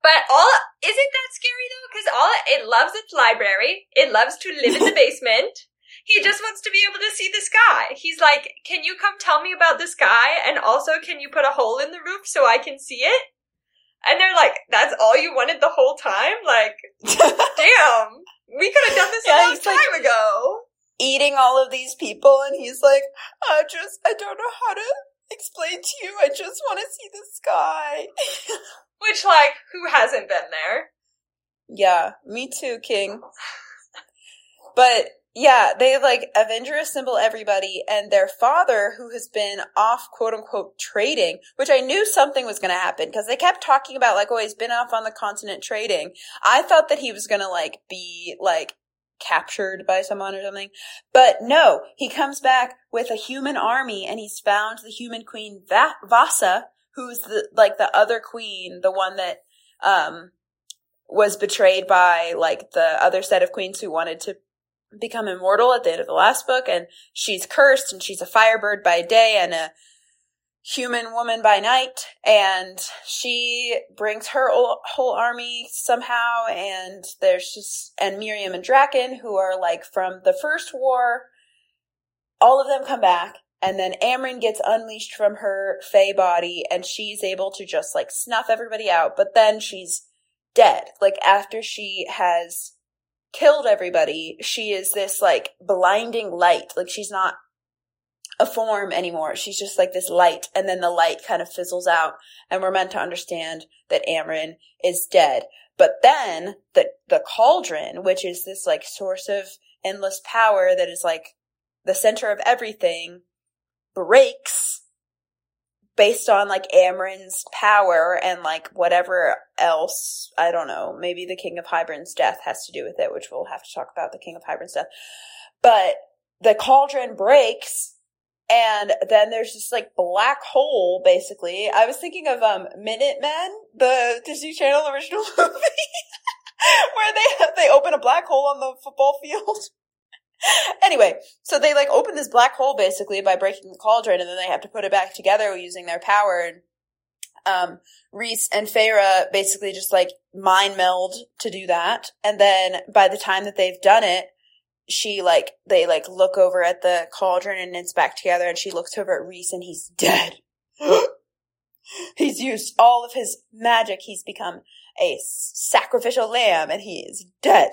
But all isn't that scary though? Because all it loves its library. It loves to live in the *laughs* basement. He just wants to be able to see the sky. He's like, "Can you come tell me about the sky? And also, can you put a hole in the roof so I can see it?" And they're like, "That's all you wanted the whole time? Like, *laughs* damn, we could have done this Yeah, a long he's like- time ago." Eating all of these people, and he's like, I just, I don't know how to explain to you. I just want to see the sky. *laughs* Which, like, who hasn't been there? Yeah, me too, King. But yeah, they like Avenger assemble everybody and their father, who has been off quote unquote trading, which I knew something was going to happen because they kept talking about like, oh, he's been off on the continent trading. I thought that he was going to like be like captured by someone or something. But no, he comes back with a human army and he's found the human queen Va- Vassa, who's the like the other queen, the one that um was betrayed by like the other set of queens who wanted to become immortal at the end of the last book and she's cursed and she's a firebird by day and a human woman by night. And she brings her whole army somehow and there's just and Miryam and Drakon who are like from the first war all of them come back and then Amren gets unleashed from her fae body and she's able to just like snuff everybody out but then she's dead. Like after she has killed everybody she is this like blinding light like she's not a form anymore. She's just like this light, and then the light kind of fizzles out, and we're meant to understand that Amren is dead. But then the the cauldron, which is this like source of endless power that is like the center of everything, breaks based on like Amren's power and like whatever else. I don't know. Maybe the King of Hybern's death has to do with it, which we'll have to talk about the King of Hybern's death. But the cauldron breaks and then there's this like black hole basically i was thinking of um minutemen the disney channel original *laughs* movie *laughs* where they they open a black hole on the football field *laughs* *laughs* anyway so they like open this black hole basically by breaking the cauldron and then they have to put it back together using their power and um rhys and Feyre basically just like mind meld to do that and then by the time that they've done it she like they like look over at the cauldron and it's back together and she looks over at Rhys and he's dead. *gasps* he's used all of his magic. He's become a sacrificial lamb and he is dead.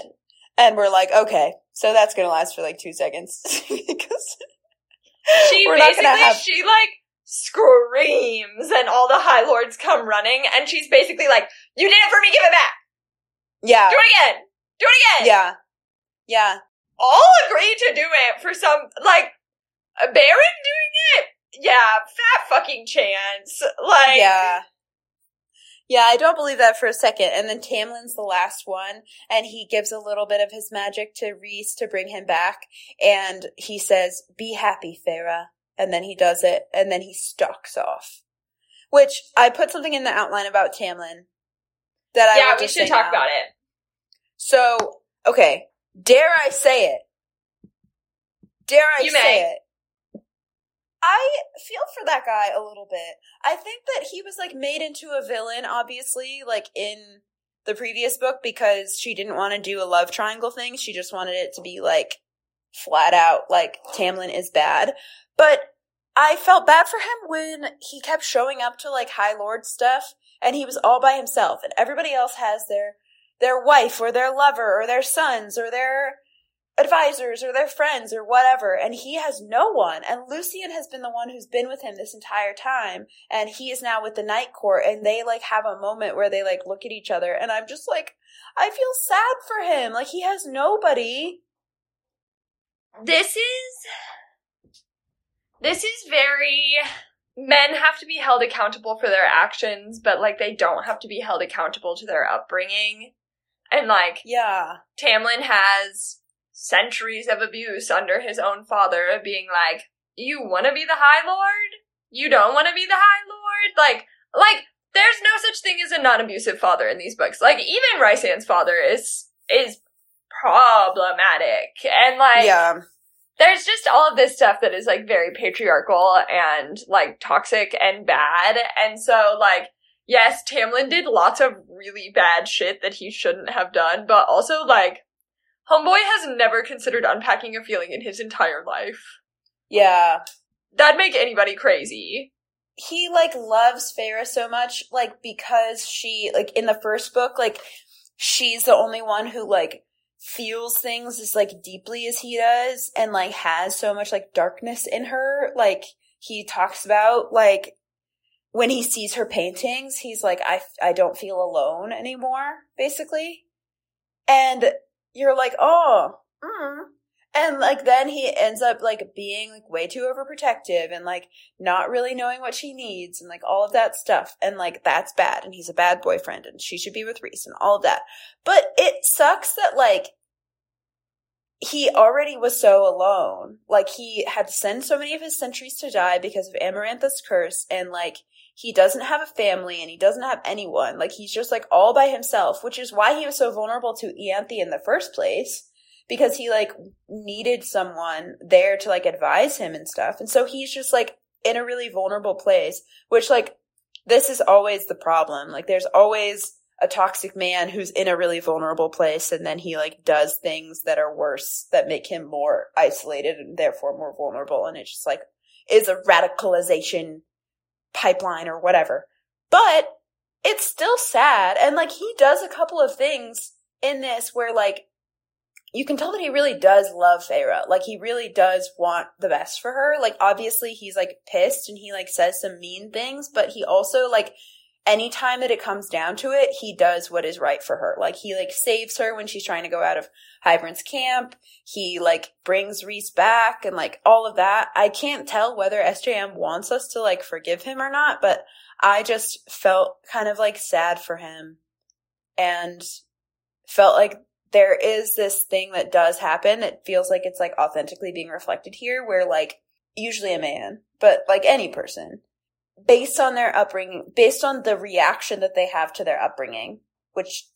And we're like, okay, so that's gonna last for like two seconds *laughs* because She We're not gonna have- she like screams and all the high lords come running and she's basically like, You did it for me, give it back! yeah, Do it again! Do it again! yeah, yeah, All agree to do it for some like a Beron doing it? Yeah, fat fucking chance. Like yeah. Yeah, I don't believe that for a second. And then Tamlin's the last one, and he gives a little bit of his magic to Rhys to bring him back, and he says, "Be happy, Feyre." And then he does it, and then he stalks off. Which I put something in the outline about Tamlin that I yeah, we should talk about it. So, okay, dare I say it? Dare I You say may. it? I feel for that guy a little bit. I think that he was like made into a villain, obviously, like in the previous book because she didn't want to do a love triangle thing. She just wanted it to be like flat out like Tamlin is bad. But I felt bad for him when he kept showing up to like High Lord stuff and he was all by himself and everybody else has their their wife or their lover or their sons or their advisors or their friends or whatever and he has no one. And Lucien has been the one who's been with him this entire time and he is now with the night court and they like have a moment where they like look at each other and I'm just like I feel sad for him. Like he has nobody. This is this is very men have to be held accountable for their actions, but like they don't have to be held accountable to their upbringing. And like yeah. Tamlin has centuries of abuse under his own father of being like, You wanna be the High Lord? You don't wanna be the High Lord? Like like there's no such thing as a non abusive father in these books. Like even Rhysand's father is is problematic. And like yeah there's just all of this stuff that is like very patriarchal and like toxic and bad. And so like, yes, Tamlin did lots of really bad shit that he shouldn't have done, but also like, Homeboy has never considered unpacking a feeling in his entire life. yeah That'd make anybody crazy. he like loves Feyre so much, like because she like in the first book, like she's the only one who like feels things as like deeply as he does and like has so much like darkness in her. Like he talks about like when he sees her paintings, he's like, I I don't feel alone anymore, basically. And you're like, oh, mm. and like then he ends up like being like way too overprotective and like not really knowing what she needs and like all of that stuff. And like that's bad. And he's a bad boyfriend and she should be with Rhys and all of that. But it sucks that like he already was so alone. Like he had to send so many of his sentries to die because of Amarantha's curse and like he doesn't have a family and he doesn't have anyone. Like he's just like all by himself, which is why he was so vulnerable to Ianthe in the first place because he like needed someone there to like advise him and stuff. And so he's just like in a really vulnerable place, which like this is always the problem. Like there's always a toxic man who's in a really vulnerable place and then he like does things that are worse that make him more isolated and therefore more vulnerable and it just like is a radicalization pipeline or whatever. But it's still sad and like he does a couple of things in this where like you can tell that he really does love Feyre. Like he really does want the best for her. Like obviously he's like pissed and he like says some mean things, but he also like anytime that it comes down to it, he does what is right for her. Like he like saves her when she's trying to go out of Hybern's camp. He like brings Rhys back and like all of that. I can't tell whether SJM wants us to like forgive him or not, but I just felt kind of like sad for him and felt like there is this thing that does happen. It feels like it's like authentically being reflected here where like usually a man, but like any person based on their upbringing, based on the reaction that they have to their upbringing, which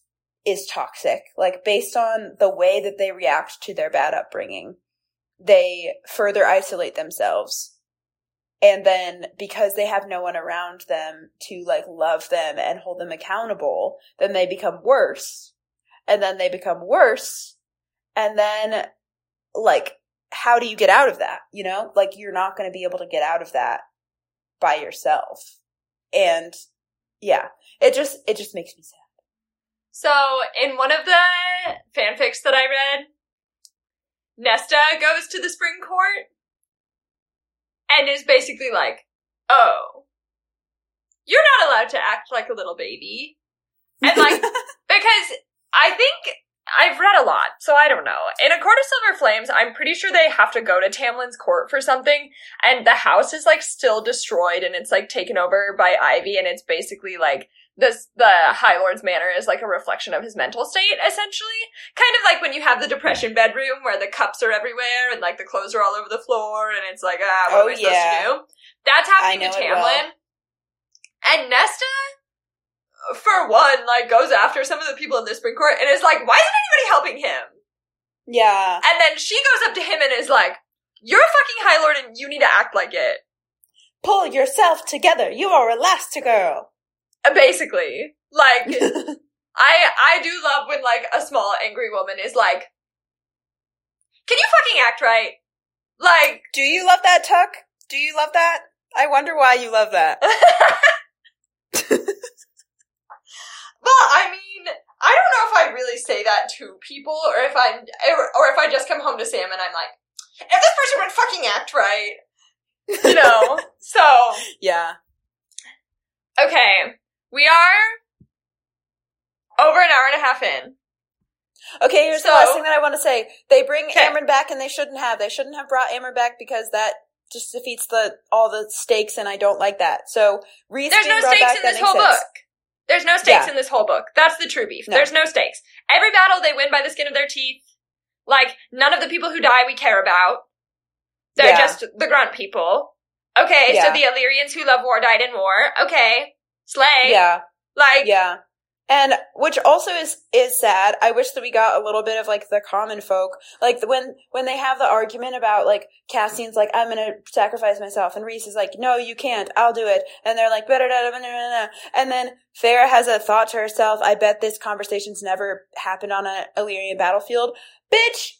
is toxic, like based on the way that they react to their bad upbringing, they further isolate themselves. And then because they have no one around them to like love them and hold them accountable, then they become worse. And then they become worse. And then like, how do you get out of that? You know, like you're not going to be able to get out of that by yourself. And yeah, it just it just makes me sad. So, in one of the fanfics that I read, Nesta goes to the spring court and is basically like, oh, you're not allowed to act like a little baby. And like, *laughs* because I think I've read a lot, so I don't know. In A Court of Silver Flames, I'm pretty sure they have to go to Tamlin's court for something, and the house is like still destroyed and it's like taken over by Ivy, and it's basically like this the High Lord's manor is like a reflection of his mental state, essentially. Kind of like when you have the depression bedroom where the cups are everywhere and like the clothes are all over the floor and it's like, ah, what Oh, am I supposed to do? That's happening to. Tamlin. And Nesta, for one, like goes after some of the people in the Spring Court and is like, why isn't anybody helping him? Yeah. And then she goes up to him and is like, you're a fucking High Lord and you need to act like it. Pull yourself together. You are Elastigirl. Uh, Basically. Like, *laughs* I I do love when like a small angry woman is like, "Can you fucking act right?" Like, Do you love that, Tuck? Do you love that? I wonder why you love that. *laughs* well, I mean, I don't know if I really say that to people or if I'm or, if I just come home to Sam and I'm like, "If this person would fucking act right," you *laughs* know. so Yeah. okay, we are over an hour and a half in. Okay, here's the last thing that I want to say. They bring Okay. Amren back and they shouldn't have. They shouldn't have brought Amren back because that just defeats the all the stakes and I don't like that. So Rhys There's no stakes in this whole sense. book. There's no stakes Yeah. in this whole book. That's the true beef. No. There's no stakes. Every battle they win by the skin of their teeth. Like none of the people who die we care about. They're Yeah. just the grunt people. Okay, so the Illyrians who love war died in war. Okay, slay. Yeah. like Yeah. And which also is is sad. I wish that we got a little bit of like the common folk, like when when they have the argument about like Cassian's like I'm gonna sacrifice myself, and Rhys is like No, you can't. I'll do it. And they're like "Ba-da-da-da, ba-da-da-da." and then Feyre has a thought to herself. I bet this conversation's never happened on a Illyrian battlefield, bitch.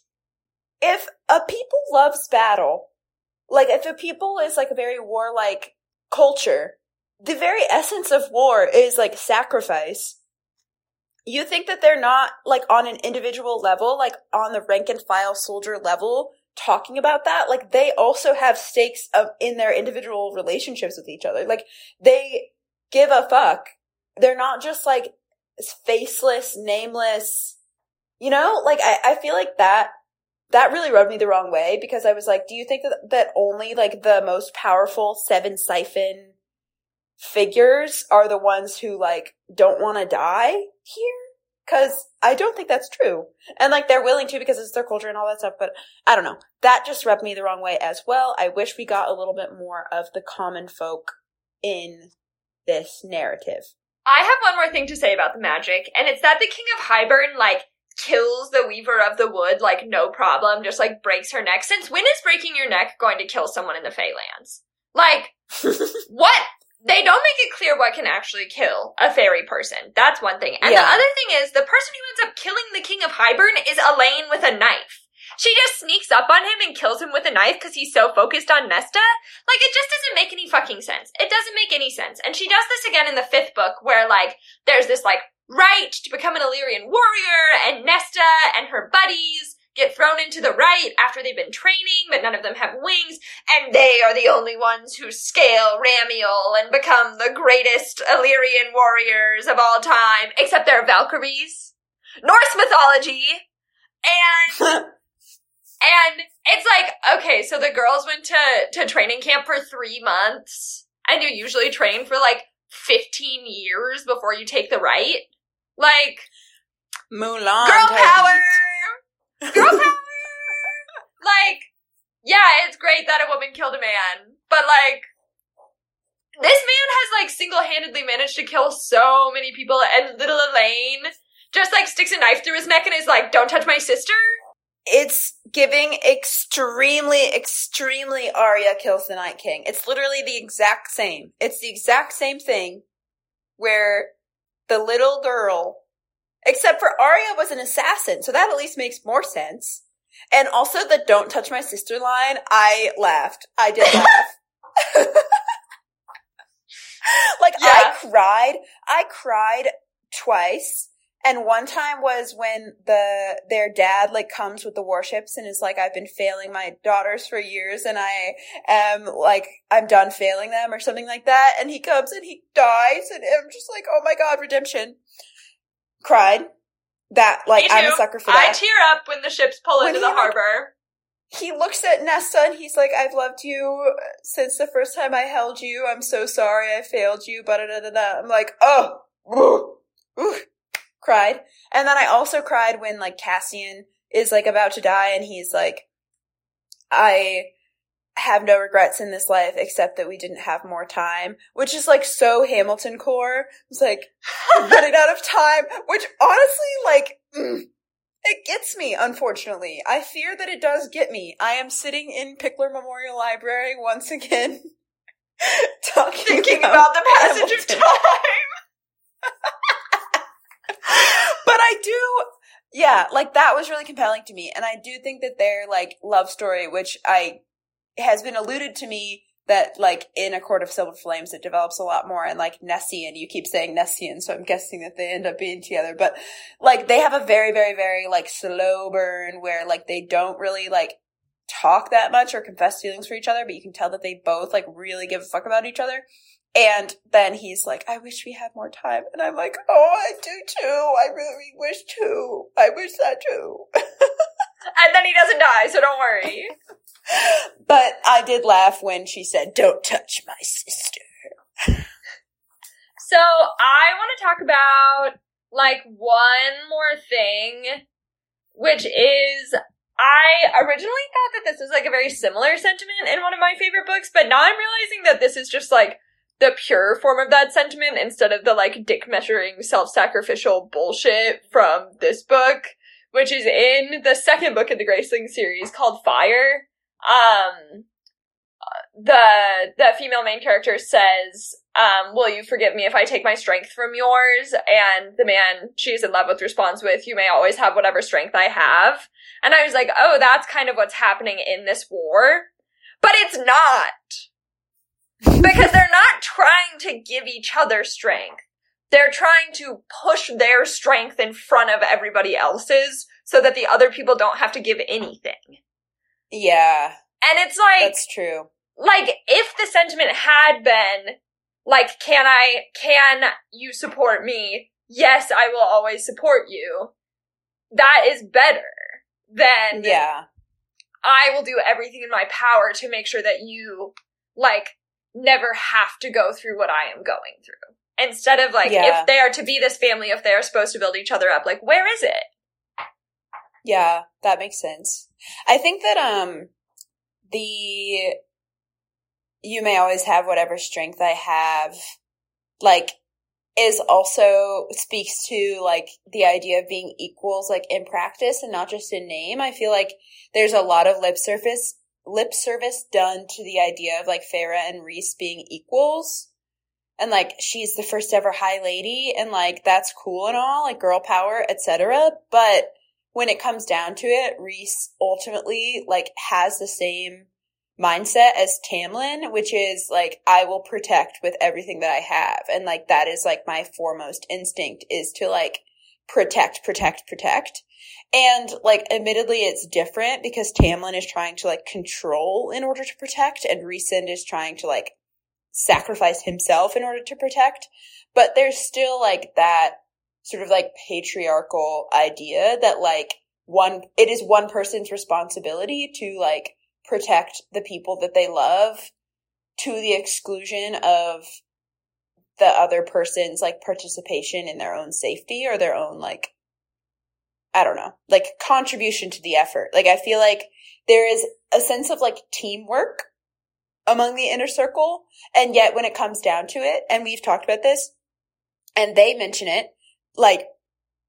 If a people loves battle, like if a people is like a very warlike culture, the very essence of war is like sacrifice. You think that they're not like on an individual level, like on the rank and file soldier level, talking about that? Like they also have stakes of in their individual relationships with each other. Like they give a fuck. They're not just like faceless, nameless. You know, like I, I feel like that that really rubbed me the wrong way because I was like, do you think that that only like the most powerful seven siphon figures are the ones who like don't want to die here? Cause I don't think that's true. And like they're willing to because it's their culture and all that stuff, but I don't know. That just rubbed me the wrong way as well. I wish we got a little bit more of the common folk in this narrative. I have one more thing to say about the magic, and it's that the King of Hybern, like, kills the Weaver of the Wood, like, no problem, just, like, breaks her neck. Since when is breaking your neck going to kill someone in the Feylands? Like, *laughs* what? They don't make it clear what can actually kill a fairy person. That's one thing. And the other thing is, the person who ends up killing the King of Hybern is Elain with a knife. She just sneaks up on him and kills him with a knife because he's so focused on Nesta. Like, it just doesn't make any fucking sense. It doesn't make any sense. And she does this again in the fifth book where, like, there's this, like, rite to become an Illyrian warrior, and Nesta and her buddies get thrown into the rite after they've been training, but none of them have wings, and they are the only ones who scale Ramiel and become the greatest Illyrian warriors of all time, except they're Valkyries. Norse mythology. And *laughs* and it's like, okay, so the girls went to, to training camp for three months, and you usually train for like 15 years before you take the rite. Like, Mulan. girl power! beat. Girl power! like, yeah, it's great that a woman killed a man, but like, this man has like single-handedly managed to kill so many people, and little Elain just like sticks a knife through his neck and is like, don't touch my sister? It's giving extremely, extremely Arya kills the Night King. It's literally the exact same. It's the exact same thing where the little girl, except for Arya was an assassin, so that at least makes more sense. And also the don't touch my sister line, I laughed. I did laugh. *laughs* like Yeah. I cried. I cried twice. And one time was when the their dad like comes with the warships and is like, I've been failing my daughters for years and I am like I'm done failing them or something like that. And he comes and he dies and I'm just like, oh my god, redemption. Cried. That like I'm a sucker for that. I tear up when the ships pull When into he, the like, harbor. he looks at Nesta and he's like, I've loved you since the first time I held you. I'm so sorry I failed you. But. I'm like, oh, ooh, ooh, cried. And then I also cried when like Cassian is like about to die and he's like, I have no regrets in this life except that we didn't have more time, which is like so Hamilton core. It's like *laughs* running out of time, which honestly, like, mm, it gets me, unfortunately. I fear that it does get me. I am sitting in Pickler Memorial Library once again, *laughs* talking Thinking about, about the passage of time. *laughs* but I do, yeah, like that was really compelling to me. And I do think that their like love story, which I has been alluded to me that like in a court of silver flames it develops a lot more and like Nessie and you keep saying Nessian, so I'm guessing that they end up being together. But like they have a very, very, very like slow burn where like they don't really like talk that much or confess feelings for each other, but you can tell that they both like really give a fuck about each other. And then he's like, I wish we had more time. And I'm like, oh, I do too. I really wish too. I wish that too. *laughs* And then he doesn't die, so don't worry. *laughs* but I did laugh when she said, don't touch my sister. So I want to talk about like one more thing, which is I originally thought that this was like a very similar sentiment in one of my favorite books, but now I'm realizing that this is just like the pure form of that sentiment instead of the like dick measuring self-sacrificial bullshit from this book, which is in the second book in the Graceling series called Fire. Um, the the female main character says, um, "Will you forgive me if I take my strength from yours?" And the man she's in love with responds with, "You may always have whatever strength I have." And I was like, "Oh, that's kind of what's happening in this war." But it's not. *laughs* because they're not trying to give each other strength. They're trying to push their strength in front of everybody else's so that the other people don't have to give anything. Yeah, And it's like that's true. like if the sentiment had been like can i can you support me? Yes i will always support you. That is better than Yeah, i will do everything in my power to make sure that you like never have to go through what i am going through instead of like Yeah. if they are to be this family if they are supposed to build each other up like where is it yeah, that makes sense. I think that, um, the, you may always have whatever strength I have, like, is also speaks to like the idea of being equals like in practice and not just in name. I feel like there's a lot of lip surface lip service done to the idea of like Feyre and Rhys being equals. And like she's the first ever high lady and like that's cool and all, like girl power, etc. But when it comes down to it, Rhys ultimately like has the same mindset as Tamlin, which is like, I will protect with everything that I have. And like, that is like my foremost instinct is to like protect, protect, protect. And like, admittedly, it's different because Tamlin is trying to like control in order to protect and Rhysand is trying to like sacrifice himself in order to protect. But there's still like that sort of like patriarchal idea that like one, it is one person's responsibility to like protect the people that they love to the exclusion of the other person's like participation in their own safety or their own like I don't know, like contribution to the effort. Like I feel like there is a sense of like teamwork among the inner circle and yet when it comes down to it and we've talked about this and they mention it like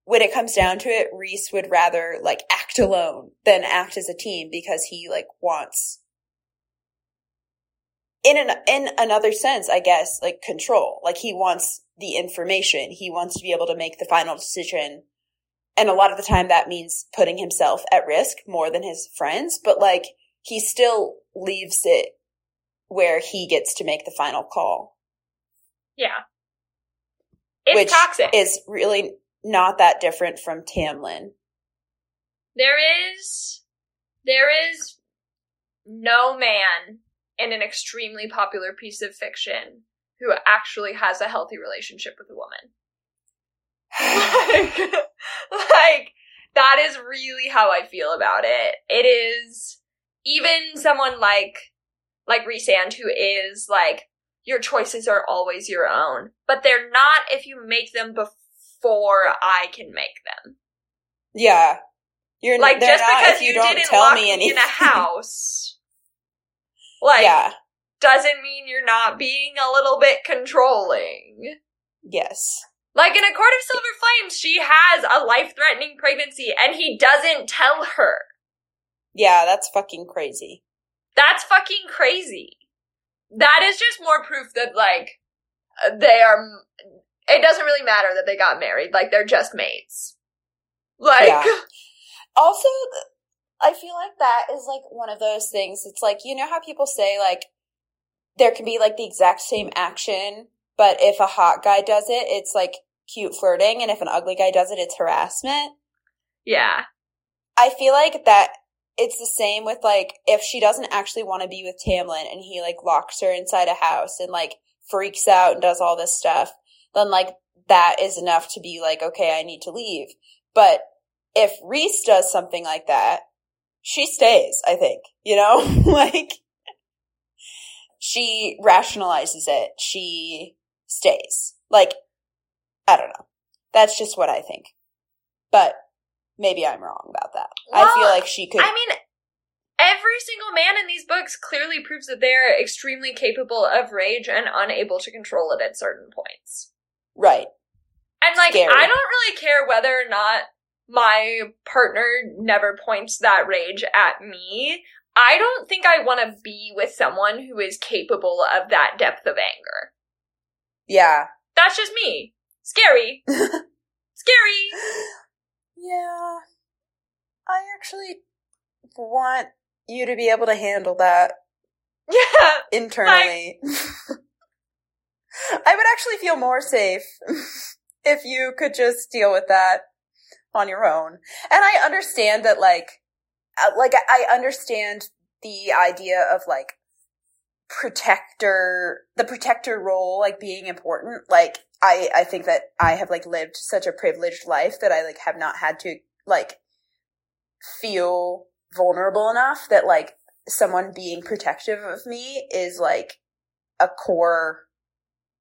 when it comes down to it, Rhys would rather like act alone than act as a team because he like wants in an in another sense, I guess, like control. Like he wants the information. He wants to be able to make the final decision. And a lot of the time that means putting himself at risk more than his friends, but like he still leaves it where he gets to make the final call, yeah it's which toxic is really not that different from Tamlin. There is there is no man in an extremely popular piece of fiction who actually has a healthy relationship with a woman. *sighs* like, *laughs* like that is really how I feel about it. It is even someone like like Rhysand who is like your choices are always your own. But they're not if you make them before I can make them. Yeah. You're Like just because you, you, don't didn't tell lock me me anything. in a *laughs* house, like yeah. doesn't mean you're not being a little bit controlling. Yes. Like in A Court of Silver Flames, she has a life threatening pregnancy and he doesn't tell her. Yeah, that's fucking crazy. That's fucking crazy. That is just more proof that, like, they are. It doesn't really matter that they got married. Like, they're just mates. Like, Yeah. *laughs* Also, I feel like that is like one of those things. It's like, you know how people say like there can be like the exact same action, but if a hot guy does it, it's like cute flirting, and if an ugly guy does it, it's harassment. yeah. I feel like that it's the same with like if she doesn't actually want to be with Tamlin and he like locks her inside a house and like freaks out and does all this stuff, then like that is enough to be like, okay, I need to leave. But if Rhys does something like that, she stays, I think, you know, *laughs* like she rationalizes it. She stays. Like, I don't know. That's just what I think. But maybe I'm wrong about that. I feel like she could. I mean, every single man in these books clearly proves that they're extremely capable of rage and unable to control it at certain points. right. And like, Scary. I don't really care whether or not my partner never points that rage at me. I don't think I want to be with someone who is capable of that depth of anger. Yeah. That's just me. Scary. *laughs* Scary. *laughs* Yeah. I actually want you to be able to handle that *laughs* Yeah. internally. *laughs* I would actually feel more safe *laughs* if you could just deal with that on your own. And I understand that, like, uh, like I I understand the idea of like protector, the protector role, like being important. Like, I I think that I have like lived such a privileged life that I like have not had to like feel vulnerable enough that like someone being protective of me is like a core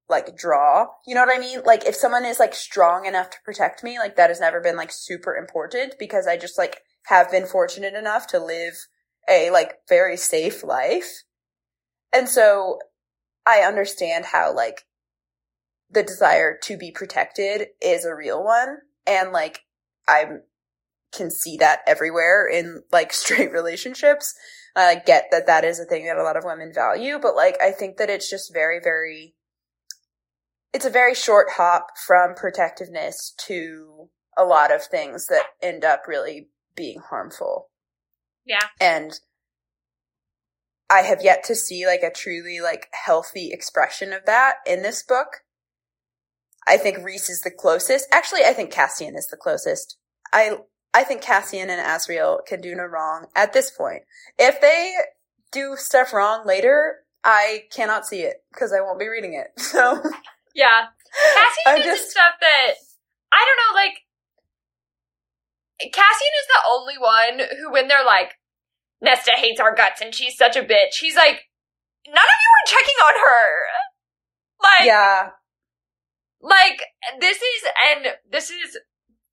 like draw. You know what I mean? Like if someone is like strong enough to protect me, like that has never been like super important because I just like have been fortunate enough to live a like very safe life. And so I understand how like the desire to be protected is a real one and like I can see that everywhere in like *laughs* straight relationships. I like, get that that is a thing that a lot of women value, but like I think that it's just very very it's a very short hop from protectiveness to a lot of things that end up really being harmful. Yeah. And I have yet to see like a truly like healthy expression of that in this book. I think Rhys is the closest. Actually, I think Cassian is the closest. I I think Cassian and Azriel can do no wrong at this point. If they do stuff wrong later, I cannot see it because I won't be reading it. *laughs* So Yeah. Cassian does just- stuff that I don't know, like Cassian is the only one who when they're like, Nesta hates our guts and she's such a bitch, he's like, None of you are checking on her. Like yeah, like this is and this is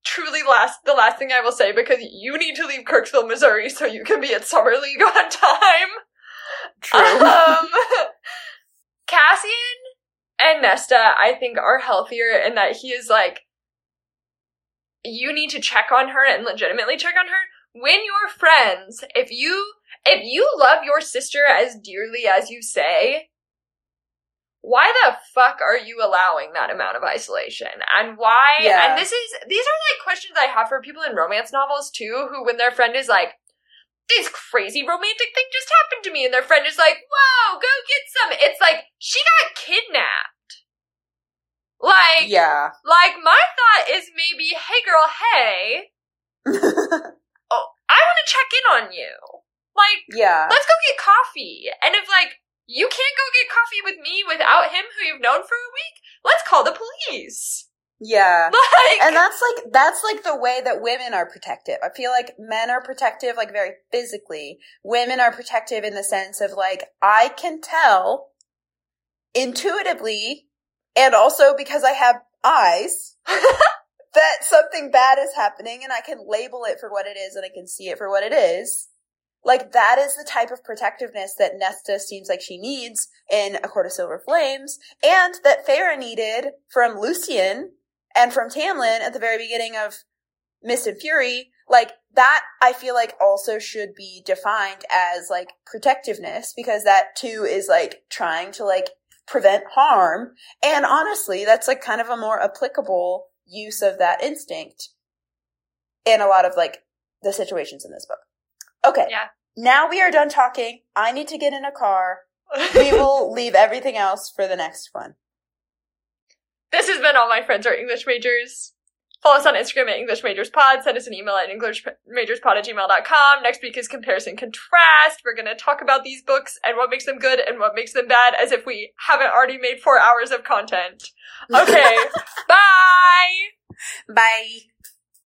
truly last the last thing I will say because you need to leave Kirksville, Missouri so you can be at Summer League on time. true. Um, *laughs* Cassian and Nesta, I think, are healthier in that he is like, you need to check on her and legitimately check on her. When you're friends, if you if you love your sister as dearly as you say, why the fuck are you allowing that amount of isolation? And why? Yeah. And this is these are like questions I have for people in romance novels too, who when their friend is like, this crazy romantic thing just happened to me, and their friend is like, whoa, go get some. It's like she got kidnapped. Like, yeah. like my thought is maybe, hey girl, hey, *laughs* oh, I want to check in on you. Like, yeah. let's go get coffee. And if like you can't go get coffee with me without him who you've known for a week, let's call the police. Yeah. *laughs* Like And that's like that's like the way that women are protective. I feel like men are protective like very physically. Women are protective in the sense of like I can tell intuitively, and also because I have eyes, *laughs* that something bad is happening and I can label it for what it is and I can see it for what it is. Like that is the type of protectiveness that Nesta seems like she needs in A Court of Silver Flames and that Feyre needed from Lucien and from Tamlin at the very beginning of Mist and Fury. Like that I feel like also should be defined as like protectiveness because that too is like trying to like prevent harm. And honestly, that's like kind of a more applicable use of that instinct in a lot of like the situations in this book. Okay. Yeah. Now we are done talking. I need to get in a car. We *laughs* will leave everything else for the next one. This has been All My Friends Are English Majors. Follow us on Instagram at English Majors Pod. Send us an email at EnglishMajorsPod at gmail.com. Next week is Comparison Contrast. We're going to talk about these books and what makes them good and what makes them bad as if we haven't already made four hours of content. Okay. *laughs* Bye! Bye.